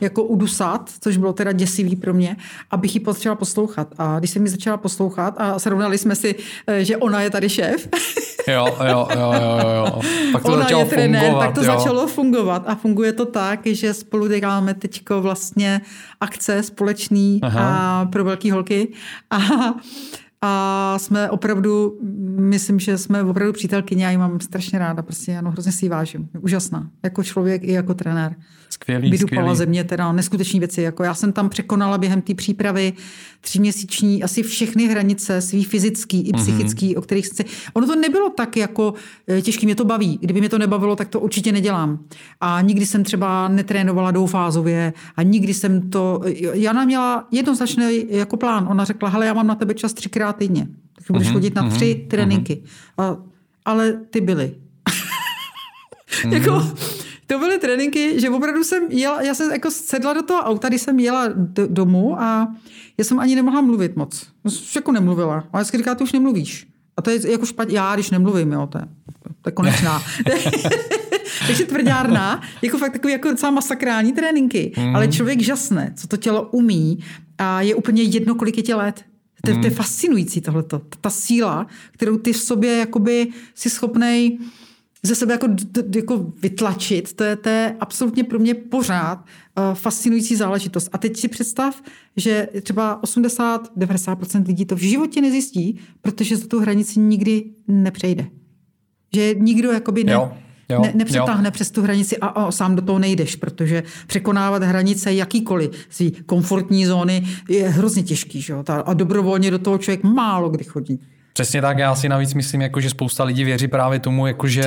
jako udusat, což bylo teda děsivý pro mě, abych ji potřeba poslouchat. A když jsem mi začala poslouchat a srovnali jsme si, eh, že ona je tady šéf, Jo, jo, jo, jo, jo. Pak to ona začalo je trenér, fungovat, tak to jo. začalo fungovat a funguje to tak, že spolu děláme teď vlastně akce společný Aha. a pro velké holky a, a jsme opravdu, myslím, že jsme opravdu přítelkyně, já ji mám strašně ráda, prostě ano, hrozně si ji vážím. Úžasná, jako člověk i jako trenér. Skvělý, Vydupala skvělý. ze mě teda neskutečné věci. Jako já jsem tam překonala během té přípravy tříměsíční asi všechny hranice svý fyzický i psychický, mm-hmm. o kterých se... Ono to nebylo tak jako eh, těžký, mě to baví. Kdyby mě to nebavilo, tak to určitě nedělám. A nikdy jsem třeba netrénovala dvoufázově a nikdy jsem to... Jana měla jednoznačný jako plán. Ona řekla, hele, já mám na tebe čas třikrát týdně. Tak budeš Mhm, chodit na tři tréninky. A, ale ty byly. jako, to byly tréninky, že opravdu jsem jela, já jsem jako sedla do toho auta, když jsem jela do, domů a já jsem ani nemohla mluvit moc. Jsem jako nemluvila. A vždycky říká, ty už nemluvíš. A to je jako špatně, já když nemluvím, jo, to je, to je konečná. Takže tvrdárna, jako fakt takový jako docela masakrální tréninky, mm. ale člověk žasne, co to tělo umí a je úplně jedno, kolik je tě let. To, to je fascinující tohleto. Ta, ta síla, kterou ty v sobě jakoby si schopnej ze sebe jako, jako vytlačit, to je, to je absolutně pro mě pořád uh, fascinující záležitost. A teď si představ, že třeba 80-90% lidí to v životě nezjistí, protože za tu hranici nikdy nepřejde. Že nikdo jakoby ne, Jo, jo, ne, nepřetáhne jo. přes tu hranici a, a sám do toho nejdeš, protože překonávat hranice jakýkoliv svý komfortní zóny je hrozně těžký. Že? jo? A dobrovolně do toho člověk málo kdy chodí. Přesně tak, já si navíc myslím, jako, že spousta lidí věří právě tomu, jako, že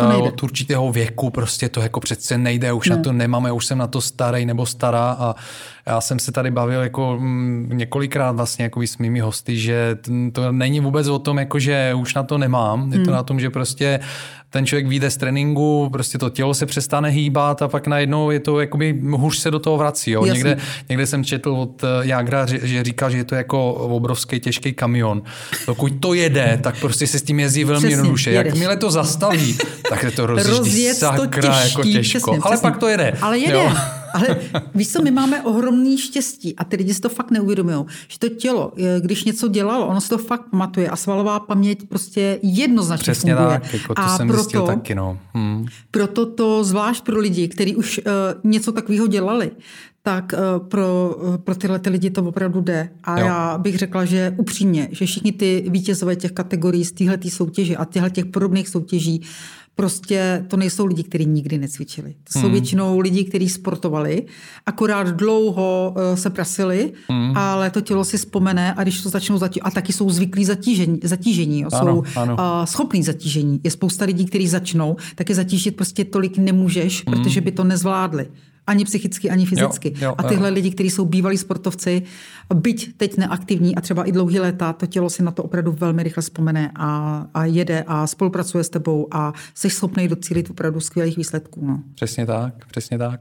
to od určitého věku prostě to jako přece nejde, už ne. na to nemáme, už jsem na to starý nebo stará a já jsem se tady bavil jako mm, několikrát vlastně jako s mými hosty, že to není vůbec o tom, jako, že už na to nemám, je to na tom, že prostě ten člověk vyjde z tréninku, prostě to tělo se přestane hýbat a pak najednou je to jakoby hůř se do toho vrací. Jo. Někde, někde jsem četl od eh, Jágra, že, že říkal, že je to jako obrovský těžký kamion. Dokud to jede, tak prostě se s tím jezdí velmi Přesně, jednoduše. jedeš. Jakmile to zastaví, tak je to rozjíždí sakra těžký, jako těžko. přesně, Ale přesně. pak to jede. Ale jede. Jo. Ale víš co, my máme ohromný štěstí a ty lidi si to fakt neuvědomují, že to tělo, eh, když něco dělalo, ono si to fakt pamatuje a svalová paměť prostě jednoznačně Přesně funguje. tak, jako to a jsem proto, taky. No. Hmm. proto to zvlášť pro lidi, kteří už uh, něco takového dělali, tak eh, pro, pro tyhle ty lidi to opravdu jde. A jo. já bych řekla, že upřímně, že všichni ty vítězové těch kategorií z téhle soutěže a těchto těch podobných soutěží Prostě to nejsou lidi, kteří nikdy necvičili. To jsou hmm. většinou lidi, kteří sportovali, akorát dlouho uh, se prasili, hmm. ale to tělo si vzpomene a když to začnou zatížit, a taky jsou zvyklí zatížení, zatížení jo, ano, jsou ano. Uh, schopní zatížení. Je spousta lidí, kteří začnou, tak je zatížit prostě tolik nemůžeš, hmm. protože by to nezvládli ani psychicky, ani fyzicky. Jo, jo, a tyhle jo. lidi, kteří jsou bývalí sportovci, byť teď neaktivní a třeba i dlouhý léta, to tělo si na to opravdu velmi rychle vzpomene a, a jede a spolupracuje s tebou a jsi schopný docílit opravdu skvělých výsledků. No. Přesně tak, přesně tak.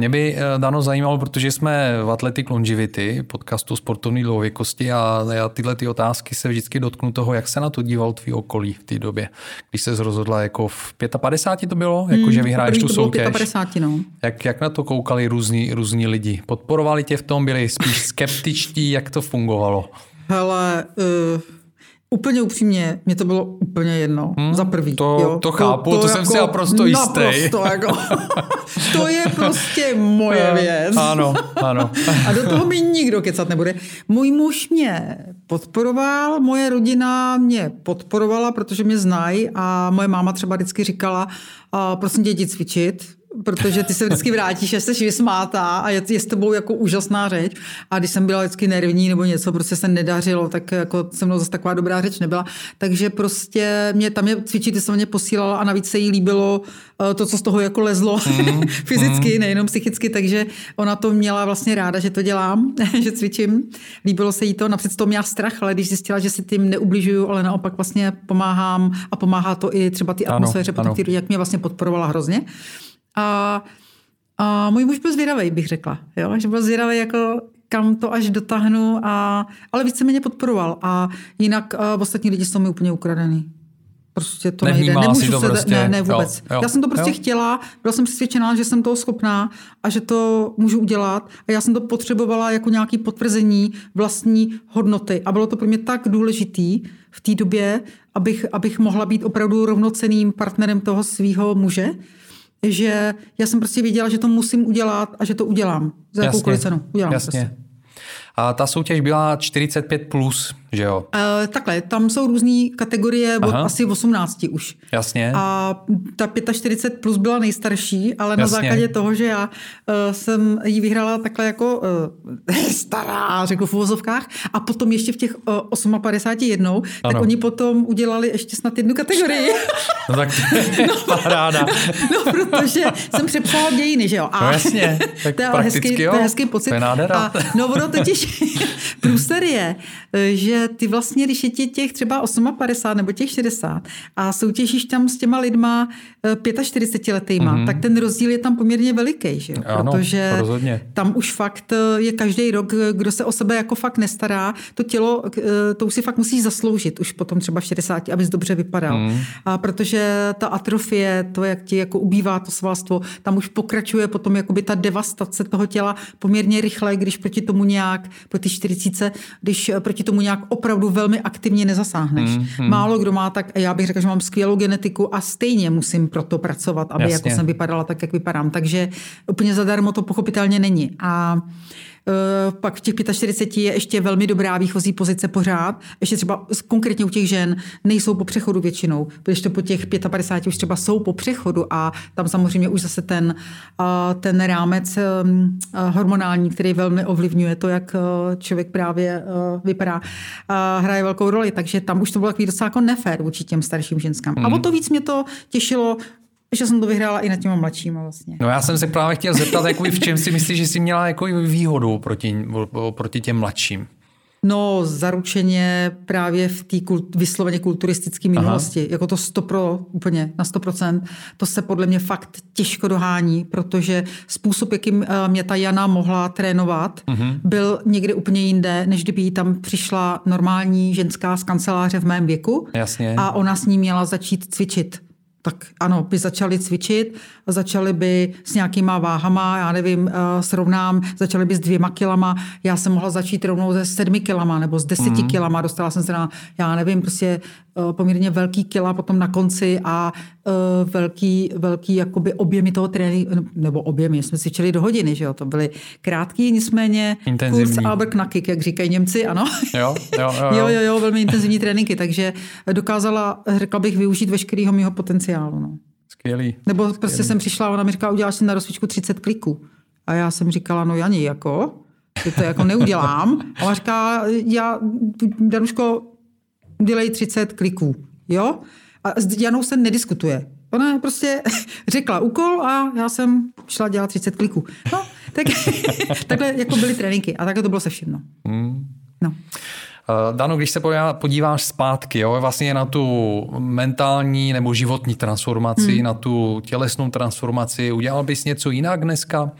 Mě by eh, Dano zajímalo, protože jsme v Athletic Longevity, podcastu sportovní dlouhověkosti a já tyhle ty otázky se vždycky dotknu toho, jak se na to díval tvý okolí v té době, když se rozhodla jako v 55 to bylo, jako hmm, že vyhráš tu soutěž. 55, no. jak, jak na to koukali různí, různí lidi? Podporovali tě v tom, byli spíš skeptičtí, jak to fungovalo? Hele, uh Úplně upřímně, mě to bylo úplně jedno. Hmm, za prvý. To, jo. to chápu, to, to, to jsem si jako naprosto jistý. Naprosto, jako, to je prostě moje věc. Ano, ano. A do toho mi nikdo kecat nebude. Můj muž mě podporoval, moje rodina mě podporovala, protože mě znají a moje máma třeba vždycky říkala, prosím tě, jdi cvičit, protože ty se vždycky vrátíš a jsi vysmátá a je, je s tebou jako úžasná řeč. A když jsem byla vždycky nervní nebo něco, prostě se nedařilo, tak jako se mnou zase taková dobrá řeč nebyla. Takže prostě mě tam je cvičit, se mě posílala a navíc se jí líbilo eh, to, co z toho jako lezlo mm, fyzicky, mm. nejenom psychicky, takže ona to měla vlastně ráda, že to dělám, že cvičím. Líbilo se jí to, napřed to měla strach, ale když zjistila, že si tím neubližuju, ale naopak vlastně pomáhám a pomáhá to i třeba ty atmosféře, ano, potom ty jak mě vlastně podporovala hrozně. A, a můj muž byl zvědavý, bych řekla. Jo? Že byl zvědavý, jako kam to až dotáhnu, a, ale více mě podporoval. A jinak a ostatní lidi jsou mi úplně ukradený. Prostě to nejde. Nemůžu to se, prostě. ne, ne vůbec. Jo, jo, já jsem to prostě jo. chtěla, byla jsem přesvědčená, že jsem toho schopná a že to můžu udělat. A já jsem to potřebovala jako nějaký potvrzení vlastní hodnoty. A bylo to pro mě tak důležitý v té době, abych, abych mohla být opravdu rovnoceným partnerem toho svého muže, že já jsem prostě věděla, že to musím udělat a že to udělám. Za jakoukoliv cenu. Udělám Jasně. Prostě. A ta soutěž byla 45 plus, že jo? Uh, takhle, tam jsou různé kategorie od Aha. asi 18 už. Jasně. A ta 45 plus byla nejstarší, ale Jasně. na základě toho, že já uh, jsem ji vyhrála takhle jako uh, stará, řeknu v uvozovkách, a potom ještě v těch 58 jednou, ano. tak oni potom udělali ještě snad jednu kategorii. no tak to no, paráda. no, protože jsem přepsala dějiny, že jo? A no jasně, tak to je hezký, jo. To je hezký pocit. To je nádhera. A, no ono totiž, průser je, že ty vlastně, když je ti těch třeba 58 nebo těch 60 a soutěžíš tam s těma lidma 45 eh, letýma, mm-hmm. tak ten rozdíl je tam poměrně veliký, že? Ano, protože rozhodně. tam už fakt eh, je každý rok, kdo se o sebe jako fakt nestará, to tělo, eh, to už si fakt musí zasloužit už potom třeba v 60, abys dobře vypadal. Mm. A protože ta atrofie, to, jak ti jako ubývá to svalstvo, tam už pokračuje potom jakoby ta devastace toho těla poměrně rychle, když proti tomu nějak, po ty 40, když proti tomu nějak opravdu velmi aktivně nezasáhneš. Mm, mm. Málo kdo má tak, já bych řekla, že mám skvělou genetiku a stejně musím proto pracovat, aby jako Jasně. jako jsem vypadala tak, jak vypadám. Takže úplně zadarmo to pochopitelně není. A Eh, pak v těch 45 je ještě velmi dobrá výchozí pozice pořád. Ještě třeba konkrétně u těch žen nejsou po přechodu většinou, protože to po těch 55 už třeba jsou po přechodu a tam samozřejmě už zase ten, eh, ten rámec eh, hormonální, který velmi ovlivňuje to, jak člověk právě vypadá, hraje velkou roli. Takže tam už to bylo takový docela jako nefér vůči těm starším ženskám. Mm. A o to víc mě to těšilo že jsem to vyhrála i na těma mladšíma vlastně. No já jsem se právě chtěl zeptat, jako v čem si myslíš, že jsi měla jako výhodu proti, proti těm mladším? No, zaručeně právě v té kult, vysloveně kulturistické minulosti, Aha. jako to 100 pro, úplně na 100%, to se podle mě fakt těžko dohání, protože způsob, jakým eh, mě ta Jana mohla trénovat, uh-huh. byl někde úplně jinde, než kdyby jí tam přišla normální ženská z kanceláře v mém věku Jasně. a ona s ní měla začít cvičit tak ano, by začali cvičit, začali by s nějakýma váhama, já nevím, eh, srovnám, začali by s dvěma kilama, já jsem mohla začít rovnou se sedmi kilama nebo s deseti mm. kilama, dostala jsem se na, já nevím, prostě eh, poměrně velký kila potom na konci a velký, velký jakoby objemy toho tréninku, nebo objemy, jsme si čeli do hodiny, že jo, to byly krátký, nicméně intenzivní. kurz Alberknackig, jak říkají Němci, ano. Jo, jo, jo, jo, jo, jo, velmi intenzivní tréninky, takže dokázala, řekla bych, využít veškerého mého potenciálu. No. Skvělý. Nebo Skvělý. prostě jsem přišla a ona mi říkala, uděláš si na rozcvičku 30 kliků. A já jsem říkala, no Jani, jako, že to jako neudělám. A ona říká, já, Danuško, udělej 30 kliků, jo? A s Janou se nediskutuje. Ona prostě řekla úkol a já jsem šla dělat 30 kliků. No, tak, takhle jako byly tréninky a takhle to bylo se vším. No. Hmm. no. Dano, když se podíváš zpátky, jo, vlastně na tu mentální nebo životní transformaci, hmm. na tu tělesnou transformaci, udělal bys něco jinak dneska?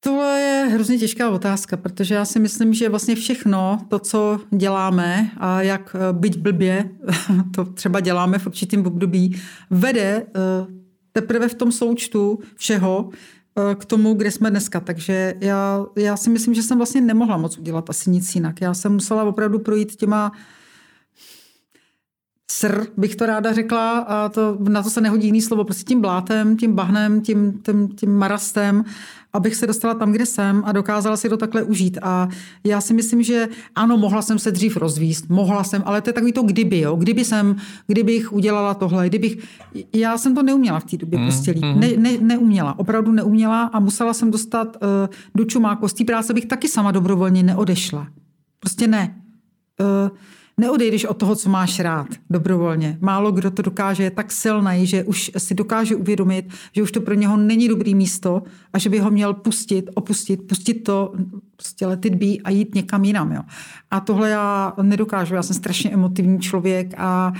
To je hrozně těžká otázka, protože já si myslím, že vlastně všechno to, co děláme a jak byť blbě to třeba děláme v určitém období, vede teprve v tom součtu všeho k tomu, kde jsme dneska. Takže já, já si myslím, že jsem vlastně nemohla moc udělat asi nic jinak. Já jsem musela opravdu projít těma sr, bych to ráda řekla, a to, na to se nehodí jiný slovo, prostě tím blátem, tím bahnem, tím, tím, tím marastem, abych se dostala tam, kde jsem a dokázala si to takhle užít. A já si myslím, že ano, mohla jsem se dřív rozvíst, mohla jsem, ale to je takový to kdyby, jo. Kdyby jsem, kdybych udělala tohle, kdybych, já jsem to neuměla v té době mm, prostě líp. Mm. Ne, ne, neuměla, opravdu neuměla a musela jsem dostat uh, do čumáku. Z té práce bych taky sama dobrovolně neodešla. Prostě ne. Uh, neodejdeš od toho, co máš rád, dobrovolně. Málo kdo to dokáže, je tak silný, že už si dokáže uvědomit, že už to pro něho není dobrý místo a že by ho měl pustit, opustit, pustit to, prostě letit být a jít někam jinam. Jo. A tohle já nedokážu, já jsem strašně emotivní člověk a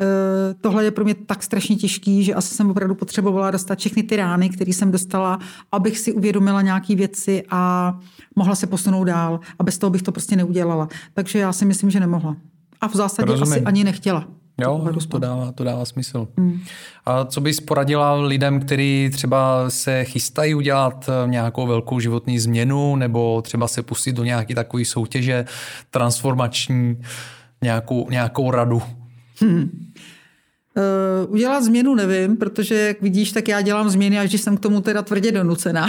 e, tohle je pro mě tak strašně těžký, že asi jsem opravdu potřebovala dostat všechny ty rány, které jsem dostala, abych si uvědomila nějaké věci a mohla se posunout dál. A bez toho bych to prostě neudělala. Takže já si myslím, že nemohla. A v zásadě Rozumím. asi ani nechtěla. Jo, to dává, to dává smysl. Hmm. A co bys poradila lidem, kteří třeba se chystají udělat eh, nějakou velkou životní změnu nebo třeba se pustit do nějaké takové soutěže transformační, nějakou, nějakou radu? Hmm. Uh, udělat změnu nevím, protože jak vidíš, tak já dělám změny, až když jsem k tomu teda tvrdě donucená.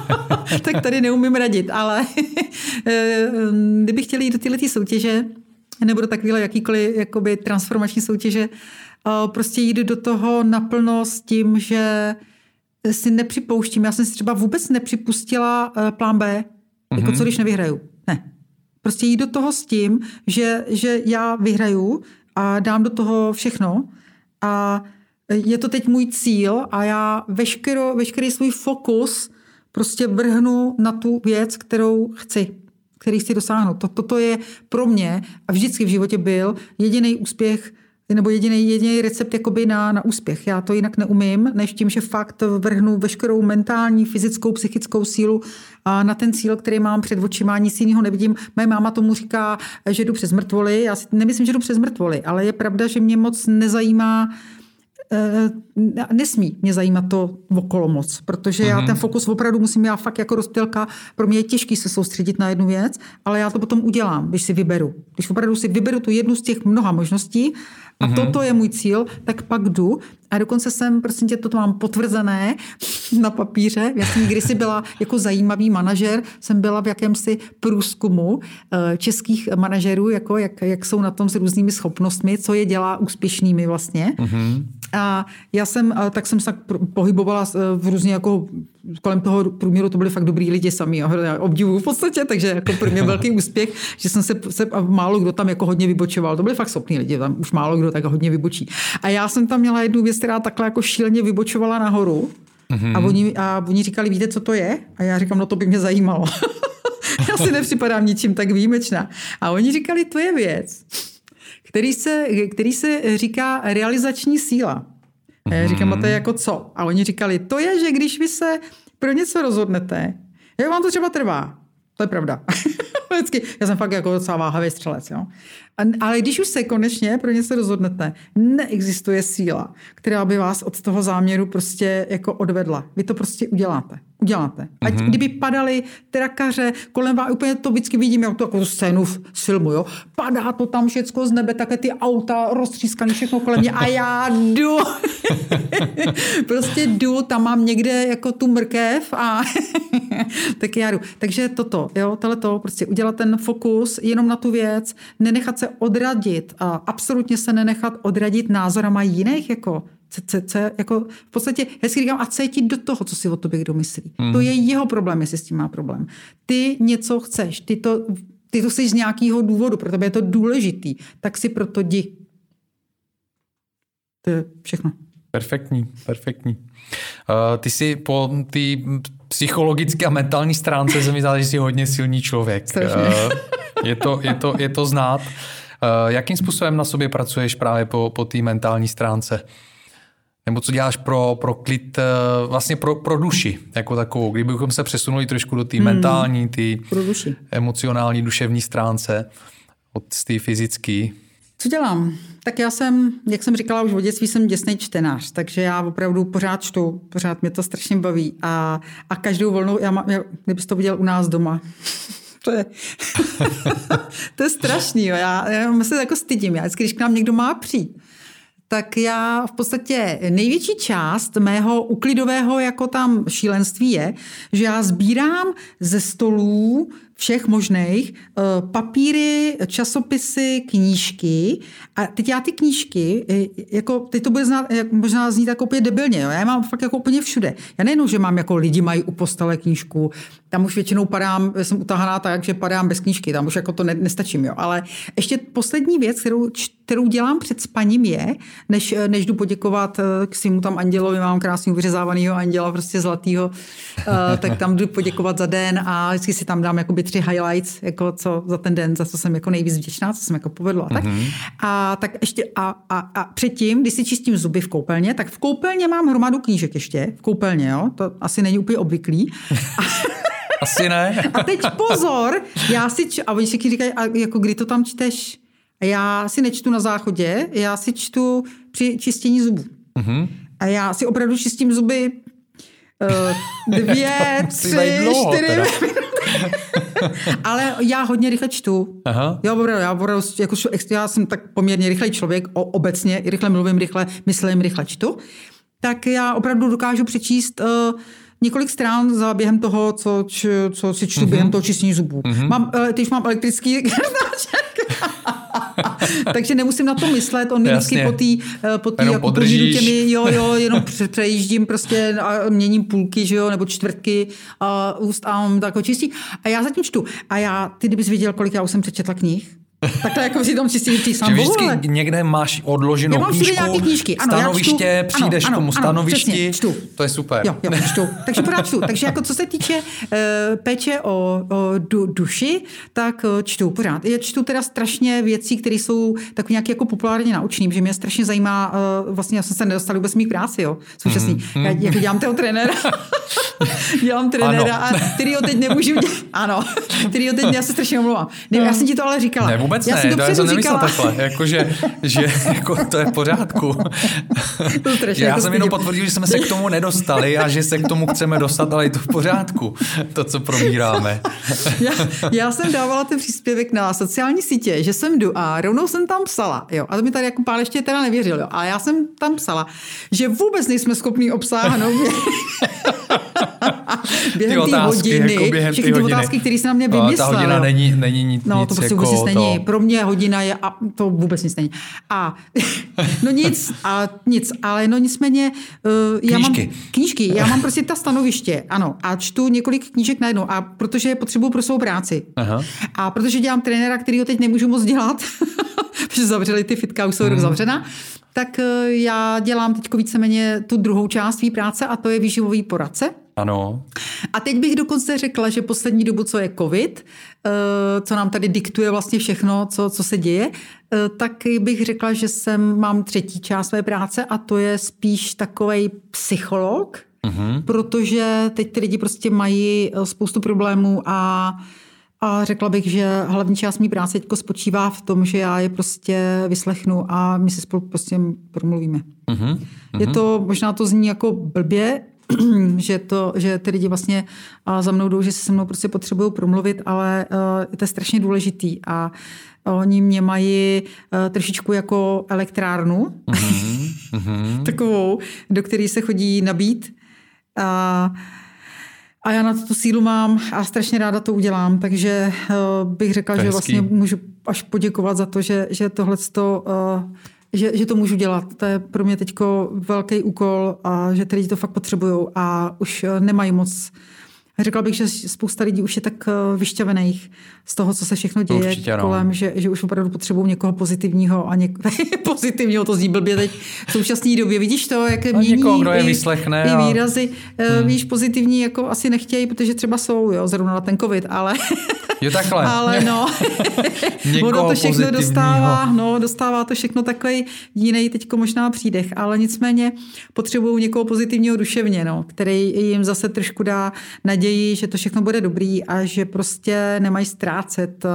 tak tady neumím radit, ale uh, kdyby chtěli jít do této soutěže, nebo do takovéhle jakýkoliv jakoby transformační soutěže, prostě jít do toho naplno s tím, že si nepřipouštím. Já jsem si třeba vůbec nepřipustila eh, plán B, mm-hmm. jako co mhm. když nevyhraju. Ne. Prostě jít do toho s tím, že, že já vyhraju a dám do toho všechno a je to teď můj cíl a já veškero, veškerý svůj fokus prostě vrhnu na tu věc, kterou chci který chci dosáhnout. Toto je pro mě a vždycky v životě byl jediný úspěch nebo jediný, jediný recept jakoby na, na úspěch. Já to jinak neumím, než tím, že fakt vrhnu veškerou mentální, fyzickou, psychickou sílu a na ten cíl, který mám před očima, nic jiného nevidím. Moje máma tomu říká, že jdu přes mrtvoly. Já si nemyslím, že jdu přes mrtvoly, ale je pravda, že mě moc nezajímá nesmí mě zajímat to okolo moc, protože já mhm. ten fokus opravdu musím, já fakt jako rozpělka, pro mě je těžký se soustředit na jednu věc, ale já to potom udělám, když si vyberu. Když opravdu si vyberu tu jednu z těch mnoha možností a mm-hmm. toto je můj cíl, tak pak jdu a dokonce jsem, prosím tě, to mám potvrzené na papíře. Já jsem kdysi byla jako zajímavý manažer, jsem byla v jakémsi průzkumu eh, českých manažerů, jako jak, jak jsou na tom s různými schopnostmi, co je dělá úspěšnými vlastně. Mm-hmm. A já jsem, tak jsem se pohybovala v různě jako kolem toho průměru to byli fakt dobrý lidi sami, já obdivuju v podstatě, takže jako pro mě velký úspěch, že jsem se, se a málo kdo tam jako hodně vybočoval. To byli fakt schopní lidi, tam už málo kdo tak hodně vybočí. A já jsem tam měla jednu věc, která takhle jako šíleně vybočovala nahoru. Mm-hmm. A, oni, a oni říkali, víte, co to je? A já říkám, no to by mě zajímalo. já si nepřipadám ničím tak výjimečná. A oni říkali, to je věc, který se, který se říká realizační síla. A já říkám, a to je jako co? A oni říkali, to je, že když vy se pro něco rozhodnete, jak vám to třeba trvá. To je pravda. Vždycky. Já jsem fakt jako docela váhavý střelec. Jo? A, ale když už se konečně pro něco rozhodnete, neexistuje síla, která by vás od toho záměru prostě jako odvedla. Vy to prostě uděláte. uděláte. Ať mm-hmm. kdyby padaly trakaře kolem vás, úplně to vždycky vidím, jak to jako scénu z filmu, jo. Padá to tam všecko z nebe, také ty auta roztřískané všechno kolem mě a já jdu. prostě jdu, tam mám někde jako tu mrkev a tak já jdu. Takže toto, jo, to, prostě udělat ten fokus jenom na tu věc, nenechat se odradit a absolutně se nenechat odradit názorama jiných, jako co, jako v podstatě hezky říkám a cítit do toho, co si o tobě kdo myslí. Mm. To je jeho problém, jestli s tím má problém. Ty něco chceš, ty to, ty to jsi z nějakého důvodu, pro tebe je to důležitý, tak si proto jdi. To je všechno. Perfektní, perfektní. Uh, ty jsi po té psychologické a mentální stránce se mi zdá, že jsi hodně silný člověk. Uh, je, to, je, to, je to znát. Uh, jakým způsobem na sobě pracuješ právě po, po té mentální stránce? Nebo co děláš pro, pro klid, eh, vlastně pro, pro duši, jako takovou, kdybychom se přesunuli trošku do té hmm. mentální, ty emocionální, duševní stránce od té fyzické. Co dělám? Tak já jsem, jak jsem říkala už v dětství, jsem děsný čtenář, takže já opravdu pořád čtu, pořád mě to strašně baví a, a každou volnou, já mám, já, kdybys to viděl u nás doma, to je, to je strašný, jo. Já, já se jako stydím, já vždycky, když k nám někdo má přijít, tak já v podstatě největší část mého uklidového jako tam šílenství je, že já sbírám ze stolů všech možných, eh, papíry, časopisy, knížky. A teď já ty knížky, eh, jako, teď to bude znát, možná znít jako úplně debilně, jo? já je mám fakt jako úplně všude. Já nejenom, že mám jako lidi mají u postele knížku, tam už většinou padám, jsem utahaná tak, že padám bez knížky, tam už jako to ne, nestačím, jo. Ale ještě poslední věc, kterou, kterou dělám před spaním je, než, než jdu poděkovat eh, k svému tam andělovi, mám krásně vyřezávanýho anděla, prostě zlatýho, tak tam jdu poděkovat za den a vždycky si tam dám jakoby tři highlights, jako co za ten den, za co jsem jako nejvíc vděčná, co jsem jako povedla. Tak. Mm-hmm. A tak ještě a, a, a předtím, když si čistím zuby v koupelně, tak v koupelně mám hromadu knížek ještě, v koupelně, jo, to asi není úplně obvyklý. asi ne. a teď pozor, já si, č- a oni si říkají, a jako kdy to tam čteš? A já si nečtu na záchodě, já si čtu při čištění zubů. Mm-hmm. A já si opravdu čistím zuby uh, dvě, tři, dlouho, čtyři Ale já hodně rychle čtu. Aha. Já, opravdu, já, opravdu, jako, já jsem tak poměrně rychlej člověk, o, obecně rychle mluvím, rychle myslím, rychle čtu. Tak já opravdu dokážu přečíst uh, několik strán za během toho, co, č, co si čtu mm-hmm. během toho čistění zubů. Mm-hmm. Mám, eh, teď mám elektrický Takže nemusím na to myslet, on mi vždycky po té eh, po tý, jako těmi, jo, jo, jenom přejíždím prostě a měním půlky, že jo, nebo čtvrtky a úst a on tak čistí. A já zatím čtu. A já, ty kdybys viděl, kolik já už jsem přečetla knih, Takhle jako si tam čistě ty sám vždycky ale... někde máš odloženou já mám knížku, knížky. Ano, stanoviště, čtu, přijdeš ano, k tomu stanovišti, ano, čtu. to je super. Jo, jo, čtu. Takže pořád čtu. Takže jako co se týče uh, péče o, o du, duši, tak uh, čtu pořád. Já čtu teda strašně věcí, které jsou tak nějak jako populárně naučný, že mě strašně zajímá, uh, vlastně já jsem se nedostal vůbec mých práci, jo, současný. Mm, mm. Já jako dělám toho trenéra. dělám trenéra, a kterýho teď nemůžu dělat. Ano, kterýho teď já se strašně omlouvám. Ne, já jsem ti to ale říkala. Ne, vůbec já ne, to já jsem nemyslel takhle, jako, že, že jako, to je v pořádku. To já jako jsem jenom potvrdil, že jsme se k tomu nedostali a že se k tomu chceme dostat, ale je to v pořádku, to, co probíráme. já, já jsem dávala ten příspěvek na sociální sítě, že jsem jdu a rovnou jsem tam psala, jo, a to mi tady jako pál ještě teda nevěřil, jo, ale já jsem tam psala, že vůbec nejsme schopni obsáhnout během té hodiny, jako během všechny ty otázky, které se na mě vymyslel. Ta hodina není, není nic, no, to prostě jako vůbec nic to... Pro mě hodina je, a to vůbec nic není. A no nic, a nic, ale no nicméně, uh, já mám knížky, já mám prostě ta stanoviště, ano, a čtu několik knížek najednou, a protože potřebuju pro svou práci. Aha. A protože dělám trenéra, který ho teď nemůžu moc dělat, protože zavřeli ty fitka, už jsou hmm. rok zavřena, tak eh, já dělám teď víceméně tu druhou část své práce a to je výživový poradce. Ano. A teď bych dokonce řekla, že poslední dobu, co je covid, eh, co nám tady diktuje vlastně všechno, co, co se děje, eh, tak bych řekla, že jsem, mám třetí část své práce a to je spíš takový psycholog, uh-huh. protože teď ty lidi prostě mají spoustu problémů a a řekla bych, že hlavní část mý práce teď spočívá v tom, že já je prostě vyslechnu a my si spolu prostě promluvíme. Uh-huh. Je to, možná to zní jako blbě, že, to, že ty lidi vlastně za mnou jdou, že se se mnou prostě potřebují promluvit, ale to je strašně důležitý a oni mě mají trošičku jako elektrárnu, mm-hmm. takovou, do které se chodí nabít. A, a já na to tu sílu mám a strašně ráda to udělám, takže bych řekla, že vlastně můžu až poděkovat za to, že, že tohle to že, že to můžu dělat. To je pro mě teď velký úkol a že ty lidi to fakt potřebují a už eh, nemají moc Řekla bych, že spousta lidí už je tak eh, vyšťavených z toho, co se všechno děje Určitě, no. kolem, že, že už opravdu potřebují někoho pozitivního a něk... pozitivního, to zní blbě teď v současné době. Vidíš to, jak a mění někoho, kdo je i, vyslechne i výrazy. A... Hmm. Víš, pozitivní jako asi nechtějí, protože třeba jsou, jo, zrovna na ten covid, ale Jo, takhle. Ale no, ono to všechno dostává, no, dostává to všechno takový jiný teďko možná přídech, ale nicméně potřebují někoho pozitivního duševně, no, který jim zase trošku dá naději, že to všechno bude dobrý a že prostě nemají ztrácet uh,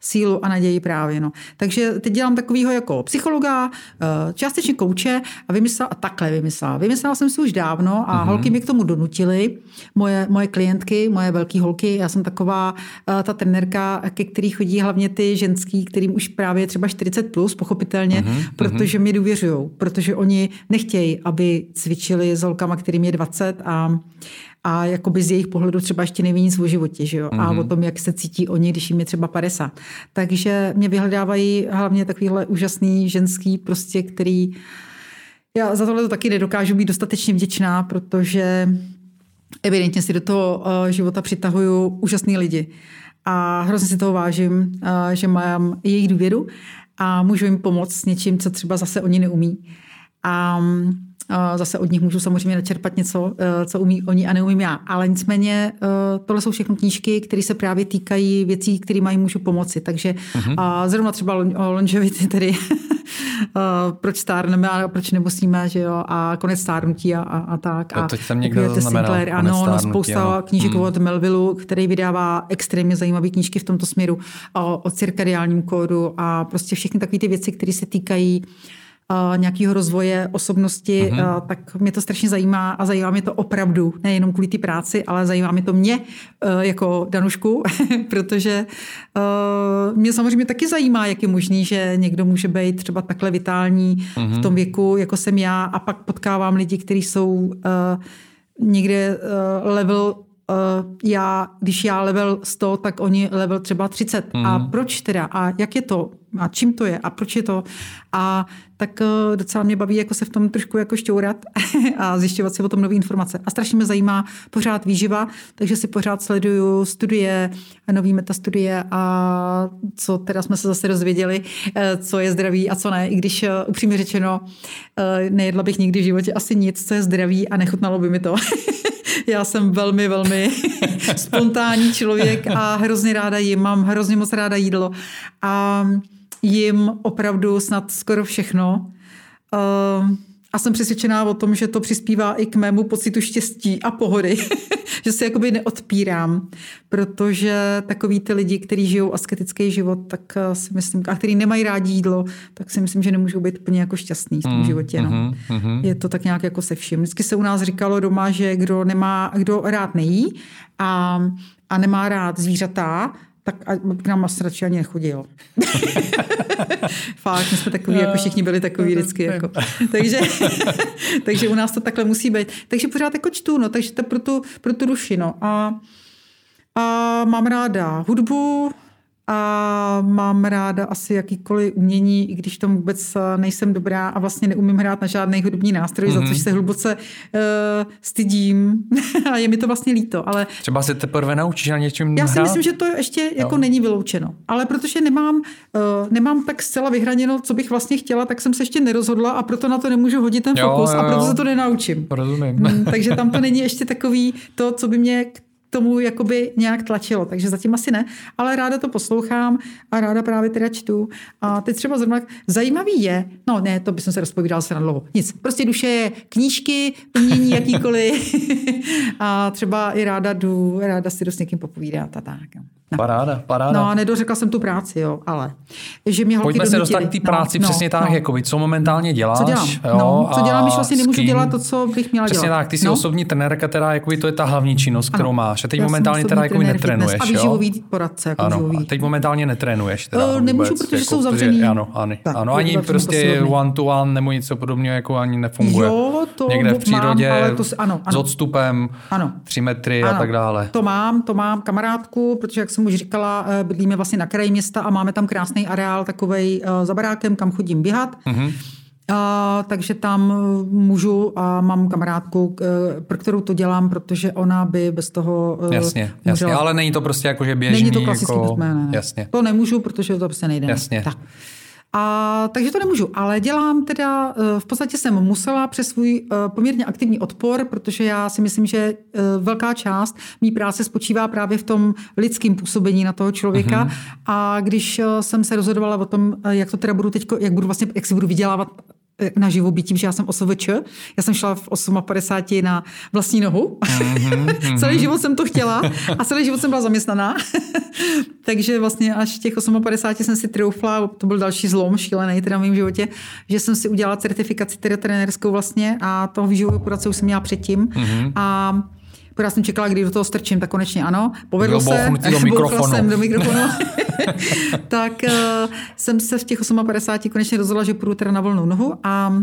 sílu a naději právě, no. Takže teď dělám takovýho jako psychologa, uh, částečně kouče a vymyslela, a takhle vymyslela. Vymyslela jsem si už dávno a mm-hmm. holky mi k tomu donutily, moje, moje klientky, moje velké holky, já jsem taková uh, ta trenérka, ke který chodí hlavně ty ženský, kterým už právě třeba 40 plus, pochopitelně, uh-huh, protože mi důvěřují, protože oni nechtějí, aby cvičili s holkama, kterým je 20 a a jakoby z jejich pohledu třeba ještě neví nic o životě, že jo? Mm-hmm. a o tom, jak se cítí oni, když jim je třeba 50. Takže mě vyhledávají hlavně takovýhle úžasný ženský, prostě, který já za tohle to taky nedokážu být dostatečně vděčná, protože evidentně si do toho eh, života přitahuju úžasný lidi a hrozně si toho vážím, že mám jejich důvěru a můžu jim pomoct s něčím, co třeba zase oni neumí. A Zase od nich můžu samozřejmě načerpat něco, e, co umí oni a neumím já. Ale nicméně e, tohle jsou všechno knížky, které se právě týkají věcí, které mají můžu pomoci. Takže uh-huh. zrovna třeba o longevity, tedy proč stárneme a proč nemusíme, že jo, a konec stárnutí a, a, a tak. A, a teď jsem někdo Sinclair, ano, no, spousta ano. knížek hmm. od Melvillu, který vydává extrémně zajímavé knížky v tomto směru o, o cirkadiálním kódu a prostě všechny takové ty věci, které se týkají uh, nějakého rozvoje osobnosti, uh-huh. tak mě to strašně zajímá a zajímá mě to opravdu, nejenom kvůli té práci, ale zajímá mě to mě e, jako Danušku, protože e, mě samozřejmě taky zajímá, jak je možný, že někdo může být třeba takhle vitální uh-huh. v mhm. tom věku, jako jsem já a pak potkávám lidi, kteří jsou někde level uh, já, když já level 100, tak oni level třeba 30. Mm. A mhm. proč teda? A jak je to? A čím to je? A proč je to? A tak uh, docela mě baví jako se v tom trošku jako šťourat a zjišťovat si o tom nové informace. A strašně mě zajímá pořád výživa, takže si pořád sleduju studie, nový metastudie a co teda jsme se zase dozvěděli, eh, co je zdraví a co ne. I když upřímně řečeno, nejedla bych nikdy v životě asi nic, co je zdraví a nechutnalo by mi to. Já jsem velmi, velmi spontánní člověk a hrozně ráda jim, mám hrozně moc ráda jídlo a jim opravdu snad skoro všechno. Uh, a jsem přesvědčená o tom, že to přispívá i k mému pocitu štěstí a pohody, že se jakoby neodpírám, protože takový ty lidi, kteří žijou asketický život, tak eh, si myslím, a který nemají rádi jídlo, tak si myslím, že nemůžou být úplně jako šťastný v tom mm, životě. No. Mm, mm. Je to tak nějak jako se vším. Vždycky se u nás říkalo doma, že kdo nemá, kdo rád nejí a, a nemá rád zvířata, tak a k nám asi radši ani nechodil. Fakt, my jsme takový, jako všichni byli takový vždycky. Jako. takže, takže u nás to takhle musí být. Takže pořád jako čtu, no, takže to pro tu, pro tu duši. No. A, a mám ráda hudbu, a mám ráda asi jakýkoliv umění, i když tomu vůbec eh, nejsem dobrá a vlastně neumím hrát na žádný hudební nástroj, mm-hmm. za což se hluboce uh, stydím a je mi to vlastně líto. Ale Třeba se teprve naučíš na něčem Já si hrát? myslím, že to ještě jako není vyloučeno. Ale protože nemám, uh, nemám tak zcela vyhraněno, co bych vlastně chtěla, tak jsem se ještě nerozhodla a proto na to nemůžu hodit ten fokus jo, jo, jo. a proto se to nenaučím. Rozumím. Hmm, takže tam to není ještě takový to, co by mě tomu jakoby nějak tlačilo, takže zatím asi ne, ale ráda to poslouchám a ráda právě teda čtu. A teď třeba zrovna zajímavý je, no ne, to bych se rozpovídal se na dlouho, nic, prostě duše je knížky, umění jakýkoliv a třeba i ráda jdu, ráda si jdu s někým popovídat a tak. No. Paráda, paráda. No a nedořekla jsem tu práci, jo, ale že mě holky Pojďme se dostat k té práci no, přesně tak, no. jako co momentálně děláš. Co dělám? Jo, no, co dělám, když vlastně nemůžu dělat to, co bych měla Přesně dělat. tak, ty jsi no? osobní trenérka, která jakoby, to je ta hlavní činnost, kterou Ano. máš. A teď Já momentálně teda jako netrénuješ, fitness A jo? výživový poradce, jako Ano, výživový. a teď momentálně netrénuješ. Teda Eh, nemůžu, vůbec, protože jako, jsou zavřený. Ano, ano, Tak, ano ani prostě one to one nebo něco podobného jako ani nefunguje. Jo, to Někde v mám, přírodě, ale to si- ano, ano. s odstupem, Ano. tři metry a Ano, tak dále. To mám, to mám kamarádku, protože jak jsem už říkala, eh, bydlíme vlastně na kraji města a máme tam krásný areál takovej eh, za barákem, kam chodím běhat. Mhm. A, takže tam eh, můžu a mám kamarádku, eh, pro kterou to dělám, protože ona by bez toho eh, Jasně, jasně, umřela. ale není to prostě jako, že běžný. Není to klasický jako, ne, ne, ne. Jasně. To nemůžu, protože to prostě nejde. ne. Jasně. Tak. A, takže to nemůžu, ale dělám teda, v podstatě jsem musela přes svůj poměrně aktivní odpor, protože já si myslím, že velká část mý práce spočívá právě v tom lidském působení na toho člověka. Mm-hmm. A když jsem se rozhodovala o tom, jak to teda budu teď, jak budu vlastně, jak si budu vydělávat na živobytí, tím, že já jsem OSVČ. Já jsem šla v 58 na vlastní nohu. Mm-hmm, celý život jsem to chtěla a celý život jsem byla zaměstnaná. Takže vlastně až těch 58 jsem si troufla, to byl další zlom šílený teda v mém životě, že jsem si udělala certifikaci teda trenérskou vlastně a toho výživového poradce už jsem měla předtím. Mm-hmm. A Pořád jsem čekala, kdy do toho strčím, tak konečně ano. Povedlo se. do mikrofonu. jsem do mikrofonu. tak uh, jsem se v těch 58 konečně rozhodla, že půjdu teda na volnou nohu a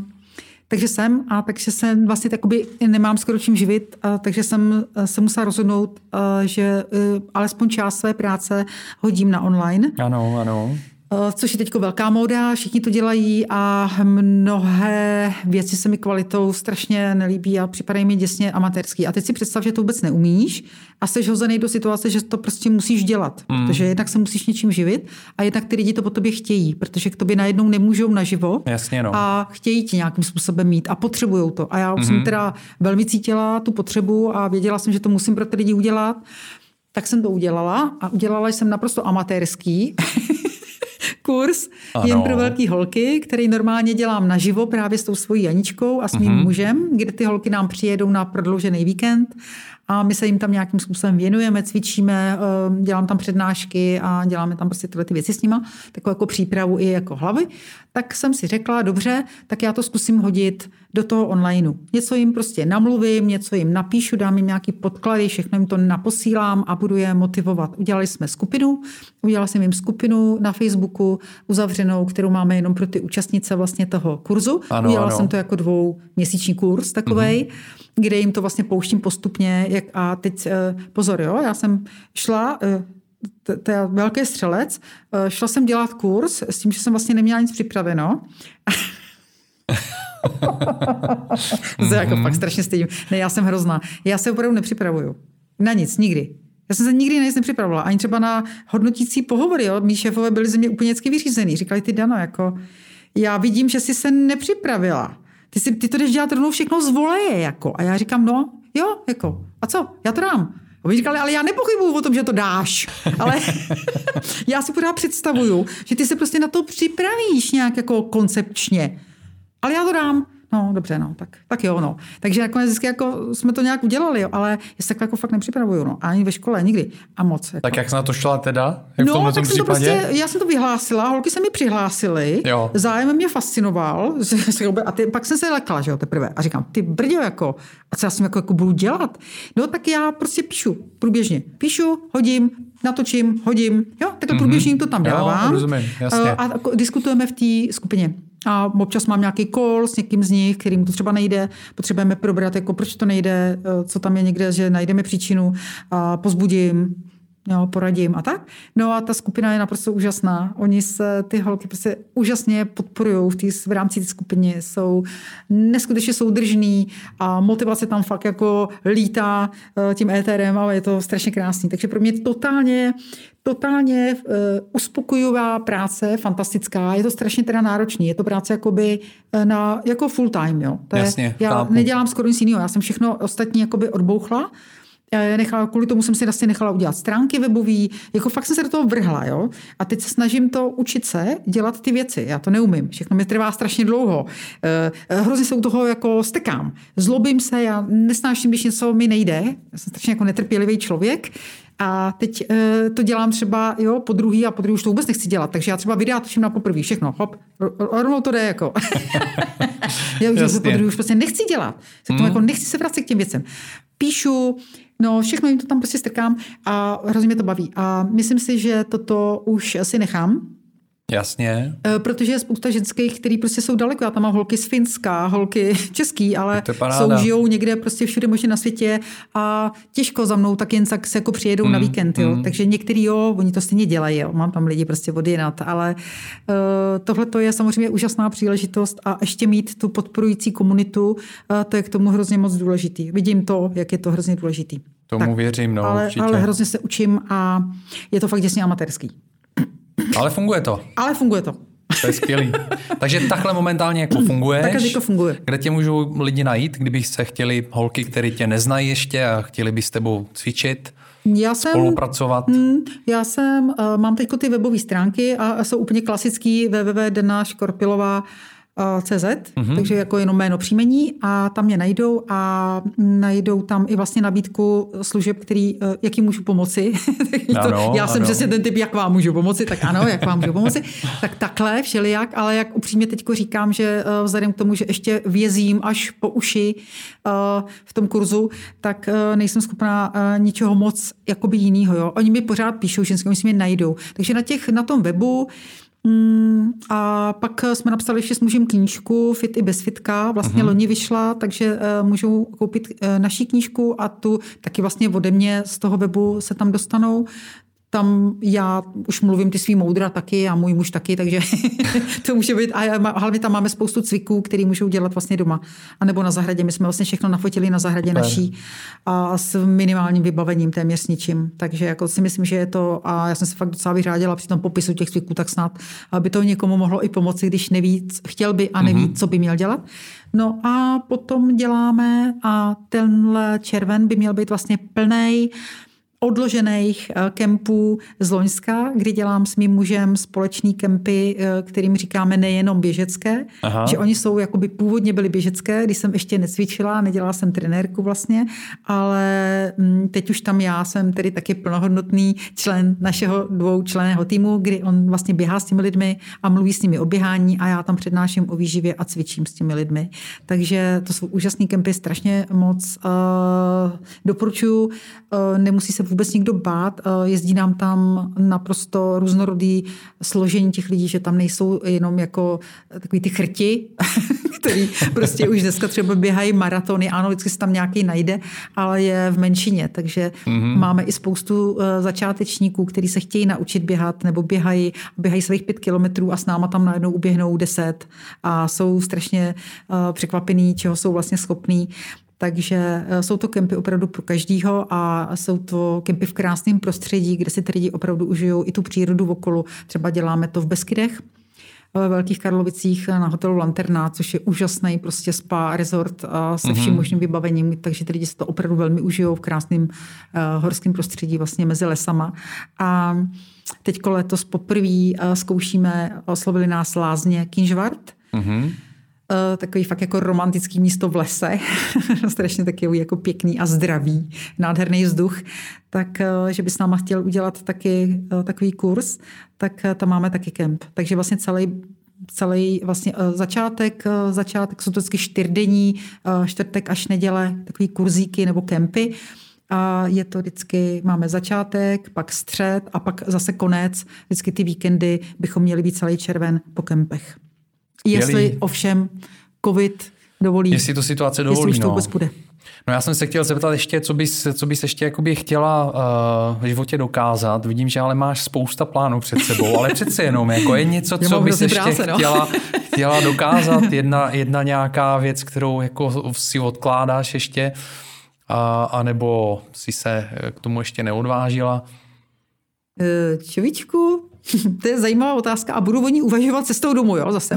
takže jsem a takže jsem vlastně takoby nemám skoro čím živit, a takže jsem eh, se musela rozhodnout, eh, že eh, alespoň část své práce hodím na online. Ano, ano. Eh, Což je teď velká móda, všichni to dělají a mnohé věci se mi kvalitou strašně nelíbí a připadají mi děsně amatérský. A teď si představ, že to vůbec neumíš a jsi hozený do situace, že to prostě musíš dělat, mm. protože jednak se musíš něčím živit a jednak ty lidi to po tobě chtějí, protože k tobě najednou nemůžou naživo Jasně, no. a chtějí ti nějakým způsobem mít a potřebují to. A já už mm. jsem teda velmi cítila tu potřebu a věděla jsem, že to musím pro ty lidi udělat. Tak jsem to udělala a udělala jsem naprosto amatérský kurz ano. jen pro velké holky, který normálně dělám naživo právě s tou svojí Janičkou a s mým mm-hmm. mužem, kde ty holky nám přijedou na prodloužený víkend a my se jim tam nějakým způsobem věnujeme, cvičíme, eh, dělám tam přednášky a děláme tam prostě tyhle ty věci s nima, takovou jako přípravu i jako hlavy. Tak jsem si řekla, dobře, tak já to zkusím hodit do toho onlineu. Něco jim prostě namluvím, něco jim napíšu, dám jim nějaký podklady, všechno jim to naposílám a budu je motivovat. Udělali jsme skupinu, udělala jsem jim skupinu na Facebooku uzavřenou, kterou máme jenom pro ty účastnice vlastně toho kurzu. Ano, udělala ano. jsem to jako dvouměsíční kurz takovej, mm-hmm. kde jim to vlastně pouštím postupně. Jak, a teď eh, pozor, jo, já jsem šla eh, to je velký střelec. Eh, Šla jsem dělat kurz s tím, že jsem vlastně neměla nic připraveno. to jako fakt strašně stydím. Ne, já jsem hrozná. Já se opravdu nepřipravuju. Na nic, nikdy. Já jsem se nikdy na nic nepřipravovala. Ani třeba na hodnotící pohovory. Jo? Mí šéfové byli ze mě úplně vyřízený. Říkali ty Dano, jako já vidím, že jsi se nepřipravila. Ty, si, ty to jdeš dělat rovnou všechno z voleje. Jako. A já říkám, no, jo, jako. A co? Já to dám. A oni říkali, ale já nepochybuju o tom, že to dáš. Ale já si pořád představuju, že ty se prostě na to připravíš nějak jako koncepčně. Ale já to dám. No, dobře, no, tak, tak jo, no. Takže nakonec vždycky jako jsme to nějak udělali, jo, ale já se takhle jako fakt nepřipravuju, no. Ani ve škole, nikdy. A moc. Jako. Tak jak jsi na to šla teda? Jak v No, tomhle tak jsem to případě? prostě, já jsem to vyhlásila, holky se mi přihlásily, Jo. zájem mě fascinoval, a ty, pak jsem se lekla, že jo, teprve. A říkám, ty brďo, jako, a co já jsem jako, jako budu dělat? No, tak já prostě píšu, průběžně. Píšu, hodím, natočím, hodím, jo, takhle mm-hmm. průběžně to tam Jo, dávám. rozumím, jasně. A, a jako diskutujeme v té skupině. A občas mám nějaký call s někým z nich, kterým to třeba nejde. Potřebujeme probrat, jako proč to nejde, eh, co tam je někde, že najdeme příčinu a pozbudím, jo, poradím a tak. No a ta skupina je naprosto úžasná. Oni se, ty holky prostě úžasně podporují v, v rámci té skupiny, jsou neskutečně soudržný a motivace tam fakt jako lítá eh, tím éterem, ale je to strašně krásný. Takže pro mě totálně totálně uh, uspokojivá práce, fantastická. Je to strašně teda náročný. Je to práce jakoby eh, na, jako full time, jo. To je, Jasně, já chápu. nedělám skoro nic jiného. Já jsem všechno ostatní jakoby odbouchla. Eh, Nechala, kvůli tomu jsem si vlastně nechala udělat stránky webový, jako fakt jsem se do toho vrhla, jo. A teď se snažím to učit se dělat ty věci. Já to neumím. Všechno mi trvá strašně dlouho. Hrozně se u toho jako stekám. Zlobím se, já nesnáším, když něco mi nejde. Já jsem strašně jako netrpělivý člověk. A teď e, to dělám třeba jo, po druhý a po druhý už to vůbec nechci dělat. Takže já třeba videa točím na poprvé, všechno, hop, rovnou to jde jako. já už se po druhý už prostě nechci dělat. Se tomu mm. jako nechci se vracet k těm věcem. Píšu, No, všechno jim to tam prostě strkám a hrozně mě to baví. A myslím si, že toto už asi nechám. Jasně. E, protože je spousta ženských, který prostě jsou daleko. Já tam mám holky z Finska, holky český, ale jsou, žijou někde prostě všude možně na světě a těžko za mnou tak jen tak se jako přijedou mm, na víkend. Jo. Mm. Takže některý jo, oni to stejně dělají. Jo. Mám tam lidi prostě odjenat, ale uh, tohle to je samozřejmě úžasná příležitost a ještě mít tu podporující komunitu, uh, to je k tomu hrozně moc důležitý. Vidím to, jak je to hrozně důležitý. Tomu tak, věřím, no, ale, určitě. ale hrozně se učím a je to fakt děsně amatérský. Ale funguje to. Ale funguje to. To je skvělý. Takže takhle momentálně jako funguje. Takhle to funguje. Kde tě můžou lidi najít, kdyby se chtěli holky, které tě neznají ještě a chtěli by s tebou cvičit? Já jsem, spolupracovat? Mm, já jsem, uh, mám teď ty webové stránky a jsou úplně klasický www.denáškorpilová.com CZ, mm-hmm. takže jako jenom jméno příjmení a tam mě najdou a najdou tam i vlastně nabídku služeb, který, eh, jaký můžu pomoci. ano, to, já ano. jsem přesně ten typ, jak vám můžu pomoci, tak ano, jak vám můžu pomoci. tak takhle, všelijak, ale jak upřímně teď říkám, že eh, vzhledem k tomu, že ještě vězím až po uši eh, v tom kurzu, tak nejsem schopná ničeho moc jakoby jinýho. Jo. Oni mi pořád píšou, že si mě najdou. Takže na, těch, na tom webu a pak jsme napsali ještě s mužem knížku Fit i bez fitka. Vlastně uh-huh. loni vyšla, takže uh, můžou koupit uh, naší knížku a tu taky vlastně ode mě z toho webu se tam dostanou tam já už mluvím ty svý moudra taky a můj muž taky, takže to může být. A hlavně tam máme spoustu cviků, který můžou dělat vlastně doma. A nebo na zahradě. My jsme vlastně všechno nafotili na zahradě Super. naší a s minimálním vybavením, téměř s ničím. Takže jako si myslím, že je to, a já jsem se fakt docela vyřádila při tom popisu těch cviků, tak snad, aby to někomu mohlo i pomoci, když neví, chtěl by a neví, mm-hmm. co by měl dělat. No a potom děláme a tenhle červen by měl být vlastně plný odložených eh, kempů z Loňska, kdy dělám s mým mužem společný kempy, eh, kterým říkáme nejenom běžecké, Aha. že oni jsou, jakoby původně byly běžecké, když jsem ještě necvičila, nedělala jsem trenérku vlastně, ale mm, teď už tam já jsem tedy taky plnohodnotný člen našeho dvoučleného týmu, kdy on vlastně běhá s těmi lidmi a mluví s nimi o běhání a já tam přednáším o výživě a cvičím s těmi lidmi. Takže to jsou úžasné kempy, strašně moc uh, doporučuji. Uh, nemusí se vůbec nikdo bát. Eh, jezdí nám tam naprosto různorodý složení těch lidí, že tam nejsou jenom jako takový ty chrti, který prostě už dneska třeba běhají maratony. Ano, vždycky se tam nějaký najde, ale je v menšině. Takže mm-hmm. máme i spoustu eh, začátečníků, kteří se chtějí naučit běhat nebo běhají, běhají svých pět kilometrů a s náma tam najednou uběhnou deset a jsou strašně eh, překvapení, čeho jsou vlastně schopní. Takže e, jsou to kempy opravdu pro každýho a jsou to kempy v krásném prostředí, kde si ty lidi opravdu užijou i tu přírodu okolo. Třeba děláme to v Beskydech, ve Velkých Karlovicích na hotelu Lanterna, což je úžasný prostě spa resort se vším mm-hmm. možným vybavením, takže ty lidi se to opravdu velmi užijou v krásném uh, horském prostředí vlastně mezi lesama. A teď letos poprvé uh, zkoušíme, oslovili nás lázně Kinžvart, mm-hmm Eh, takový fakt jako romantický místo v lese, strašně taky jako pěkný a zdravý, nádherný vzduch, tak eh, že by s náma chtěl udělat taky eh, takový kurz, tak tam máme taky kemp. Takže vlastně celý celý vlastně začátek, začátek jsou to vždycky čtyřdenní, čtvrtek až neděle, takový kurzíky nebo kempy. A je to vždycky, máme začátek, pak střed a pak zase konec. Vždycky ty víkendy bychom měli být celý červen po kempech. Jestli ovšem covid dovolí. Jestli to situace dovolí, jestli už to no. vůbec bude. No já jsem se chtěl zeptat ještě, co bys, co bys ještě jakoby chtěla uh, v životě dokázat. Vidím, že ale máš spousta plánů před sebou, ale přece jenom jako je něco, co bys ještě práce, no. chtěla, chtěla dokázat. Jedna, jedna nějaká věc, kterou jako si odkládáš ještě, a, anebo si se k tomu ještě neodvážila? Eh, Čovičku, to je zajímavá otázka a budu o ní uvažovat cestou domů, jo, zase.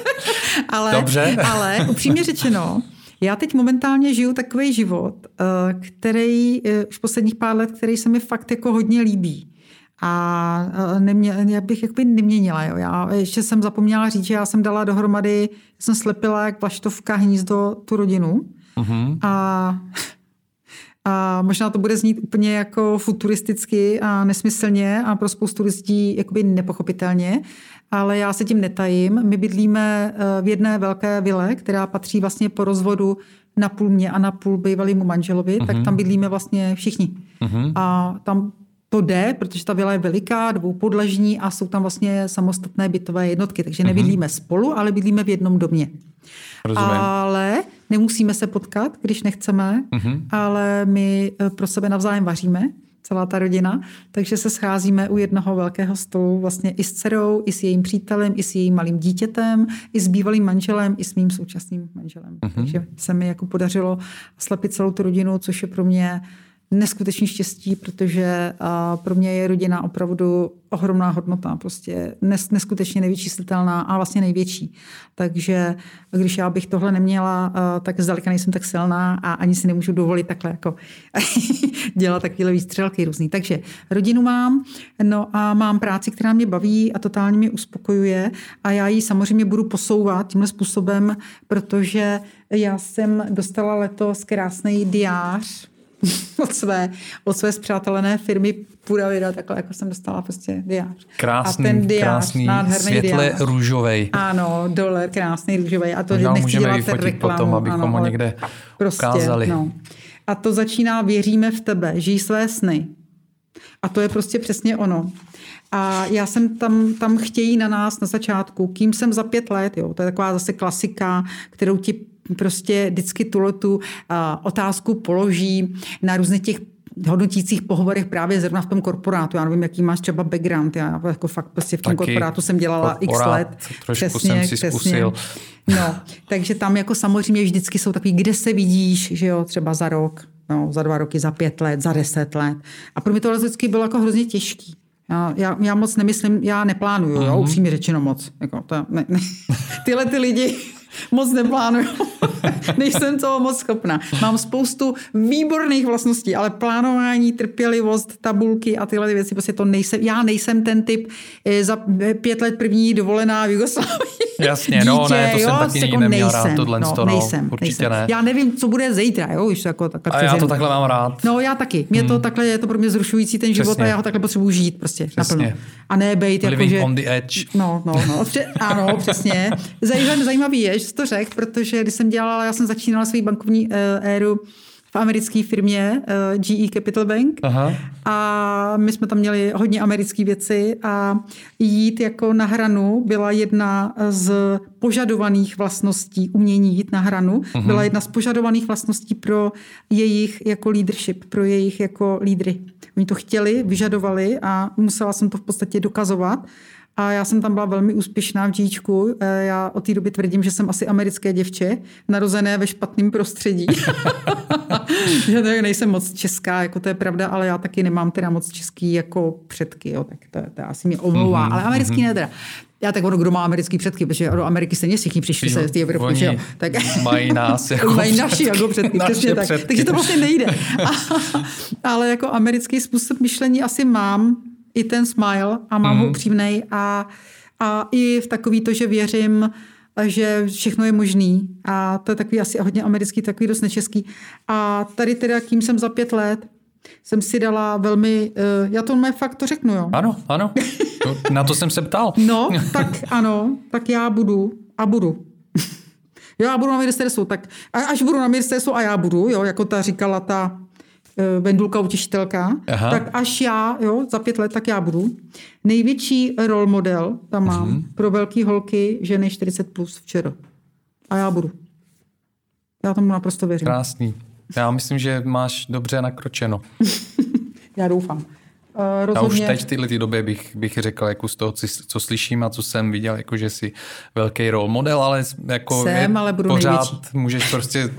ale, Dobře. ale upřímně řečeno, já teď momentálně žiju takový život, eh, který eh, už posledních pár let, který se mi fakt jako hodně líbí. A eh, nemě, já bych jakoby neměnila. Jo. Já ještě jsem zapomněla říct, že já jsem dala dohromady, jsem slepila jak plaštovka hnízdo tu rodinu. Uh-huh. A A možná to bude znít úplně jako futuristicky a nesmyslně a pro spoustu lidí jakoby nepochopitelně, ale já se tím netajím. My bydlíme eh, v jedné velké vile, která patří vlastně po rozvodu na půl mě a na půl bývalému manželovi, uh-huh. tak mhm. tam bydlíme vlastně všichni. Uh-huh. A tam to jde, protože ta vila je veliká, dvoupodlažní a jsou tam vlastně samostatné bytové jednotky, takže nebydlíme uh-huh. spolu, ale bydlíme v jednom domě. Rozumím. Ale nemusíme se potkat, když nechceme, uh-huh. ale my eh, pro sebe navzájem vaříme celá ta rodina, takže se scházíme u jednoho velkého stolu vlastně i s dcerou, i s jejím přítelem, i s jejím malým dítětem, i s bývalým manželem, i s mým současným manželem. Uh-huh. Takže se mi jako podařilo slepit celou tu rodinu, což je pro mě neskutečný štěstí, protože pro mě je rodina opravdu ohromná hodnota, prostě neskutečně nevyčíslitelná a vlastně největší. Takže když já bych tohle neměla, tak zdaleka nejsem tak silná a ani si nemůžu dovolit takhle jako dělat takovéhle výstřelky různý. Takže rodinu mám, no a mám práci, která mě baví a totálně mě uspokojuje a já ji samozřejmě budu posouvat tímhle způsobem, protože já jsem dostala letos krásný diář od své, od své zpřátelené firmy Puravida, takhle jako jsem dostala prostě diář. Krásný, a ten diář, krásný, světle diář, růžovej. Ano, dole, krásný růžovej. A to Možná nechci můžeme dělat reklamu. potom, abychom ano, ho někde prostě, ukázali. No. A to začíná Věříme v tebe, žij své sny. A to je prostě přesně ono. A já jsem tam, tam chtějí na nás na začátku, kým jsem za pět let, jo, to je taková zase klasika, kterou ti prostě vždycky tuhle tu otázku položí na různých těch hodnotících pohovorech právě zrovna v tom korporátu. Já nevím, jaký máš třeba background. Já jako fakt prostě v tom Taky korporátu jsem dělala korporát, x let. Trošku přesně, jsem si přesně. zkusil. No, takže tam jako samozřejmě vždycky jsou takový, kde se vidíš, že jo, třeba za rok, no, za dva roky, za pět let, za deset let. A pro mě to vždycky bylo jako hrozně těžký. Já, já, já moc nemyslím, já neplánuju, uh-huh. jo, mhm. upřímně řečeno moc. Jako, to, ne, ne. Tyhle ty lidi moc neplánuju. Nejsem toho moc schopná. Mám spoustu výborných vlastností, ale plánování, trpělivost, tabulky a tyhle věci, prostě to nejsem. Já nejsem ten typ eh, za pět let první dovolená v Jugoslávii. Jasně, Dítě, no ne, to jo, jsem taky jako neměl nejsem, rád, tohle no, to, no, nejsem, určitě nejsem. ne. Já nevím, co bude zítra, jo, už jako takhle A já to takhle mám rád. No já taky. Mě hmm. to takhle, je to pro mě zrušující ten život Přesně. a já ho takhle potřebuji žít prostě přesně. naplno. A ne bejt jako, že... on the edge. No, no, no. Pře- ano, přesně. Zajímavý je, že jsi to řekl, protože když jsem dělala, já jsem začínala svou bankovní uh, éru v americké firmě uh, GE Capital Bank Aha. a my jsme tam měli hodně americké věci a jít jako na hranu byla jedna z požadovaných vlastností, umění jít na hranu, uh-huh. byla jedna z požadovaných vlastností pro jejich jako leadership, pro jejich jako lídry. Oni to chtěli, vyžadovali a musela jsem to v podstatě dokazovat. A já jsem tam byla velmi úspěšná v džíčku. Eh, já od té doby tvrdím, že jsem asi americké děvče, narozené ve špatném prostředí. že nejsem moc česká, jako to je pravda, ale já taky nemám teda moc český jako předky, jo, tak to, to asi mě omlouvá, mm-hmm. ale americký mm-hmm. ne teda. Já tak ono, kdo má americký předky, protože do Ameriky stejně všichni přišli se z té Evropy, že jo. Tak, mají nás jako Mají naši jako předky, přesně tak. Předky. Takže to vlastně nejde. A, ale jako americký způsob myšlení asi mám, i ten smile a mám mm. ho upřímnej a, a i v takový to, že věřím, že všechno je možný. A to je takový asi hodně americký, takový dost nečeský. A tady teda, kým jsem za pět let, jsem si dala velmi, uh, já to mé fakt to řeknu, jo. Ano, ano, to, na to jsem se ptal. No, tak ano, tak já budu a budu. já budu na ministerstvu, tak až budu na ministerstvu a já budu, jo, jako ta říkala ta Eh, Vendulka utěšitelka, Aha. tak až já, jo, za pět let, tak já budu. Největší role model tam mám uh-huh. pro velké holky, ženy 40 plus včera. A já budu. Já tomu naprosto věřím. Krásný. Já myslím, že máš dobře nakročeno. já doufám. Uh, rozhodně... Já už teď v této době bych, bych řekl, jako z toho, co, co slyším a co jsem viděl, jako že jsi velký role model, ale jako jsem, ale budu pořád největší. můžeš prostě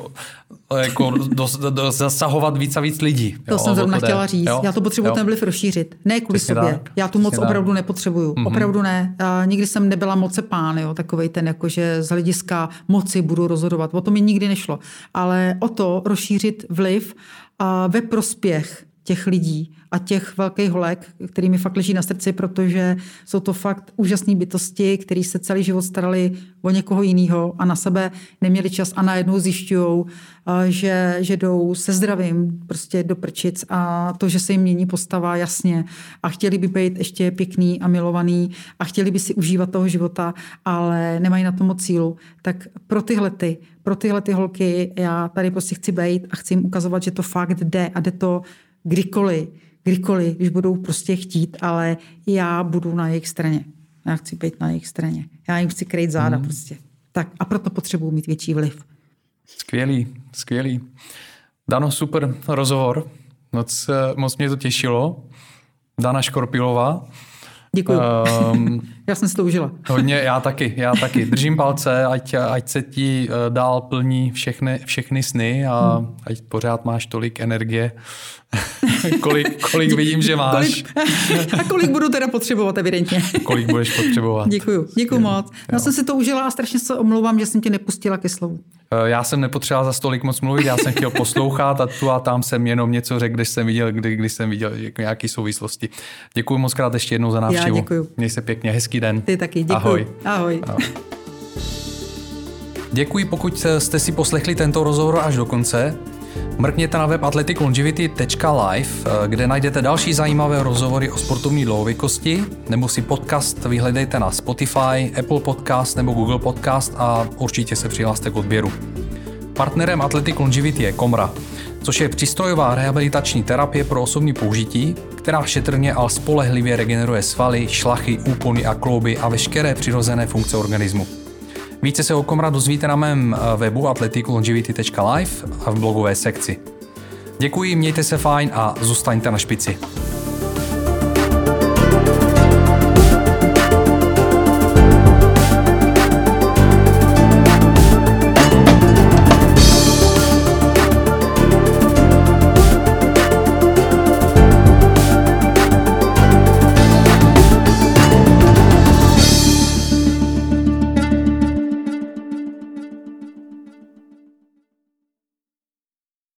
jako do, do, zasahovat víc a víc lidí. To jo, jsem zrovna chtěla říct. Jo? Já to potřebuji ten vliv rozšířit. Ne kvůli Přesně sobě. Tak. Já tu moc Přesně opravdu tak. nepotřebuju. Mm-hmm. Opravdu ne. A nikdy jsem nebyla moce pán, jo, takovej ten, jako že z hlediska moci budu rozhodovat. O to mi nikdy nešlo. Ale o to rozšířit vliv a ve prospěch těch lidí a těch velkých holek, který mi fakt leží na srdci, protože jsou to fakt úžasné bytosti, který se celý život starali o někoho jiného a na sebe neměli čas a najednou zjišťují, že, že jdou se zdravím prostě do prčic a to, že se jim mění postava jasně. A chtěli by být ještě pěkný a milovaný a chtěli by si užívat toho života, ale nemají na to moc cílu, tak pro tyhle ty, pro tyhle ty holky já tady prostě chci být a chci jim ukazovat, že to fakt jde a jde to kdykoliv, kdykoliv, když budou prostě chtít, ale já budu na jejich straně. Já chci být na jejich straně. Já jim chci krejt záda hmm. prostě. Tak a proto potřebuji mít větší vliv. Skvělý, skvělý. Dano, super rozhovor. Moc, moc mě to těšilo. Dana Škorpilová. Děkuji. Um, já jsem si to užila. Hodně, já taky, já taky. Držím palce, ať, ať se ti eh, dál plní všechny, všechny sny a hmm. ať pořád máš tolik energie, kolik, kolik vidím, že máš. Kolik, a kolik budu teda potřebovat, evidentně. kolik budeš potřebovat. Děkuji, děkuji moc. Já jsem si to užila a strašně se omlouvám, že jsem tě nepustila ke slovu. Eh, já jsem nepotřeboval za stolik moc mluvit, já jsem chtěl poslouchat a tu a tam jsem jenom něco řekl, když jsem viděl, kdy, když jsem viděl nějaké souvislosti. Děkuji moc krát ještě jednou za návštěvu. Já děkuji. Měj se pěkně, hezký den. Ty taky, děkuji. Ahoj. Ahoj. Ahoj. Děkuji, pokud jste si poslechli tento rozhovor až do konce. Mrkněte na web athleticlongevity.live, kde najdete další zajímavé rozhovory o sportovní dlouhověkosti, nebo si podcast vyhledejte na Spotify, Apple Podcast nebo Google Podcast a určitě se přihlaste k odběru. Partnerem Athletic Longevity je Komra, což je přístrojová rehabilitační terapie pro osobní použití, která šetrně a spolehlivě regeneruje svaly, šlachy, úpony a klouby a veškeré přirozené funkce organismu. Více se o Komra dozvíte na mém eh, webu athleticlongevity.live a v blogové sekci. Děkuji, mějte se fajn a zůstaňte na špici.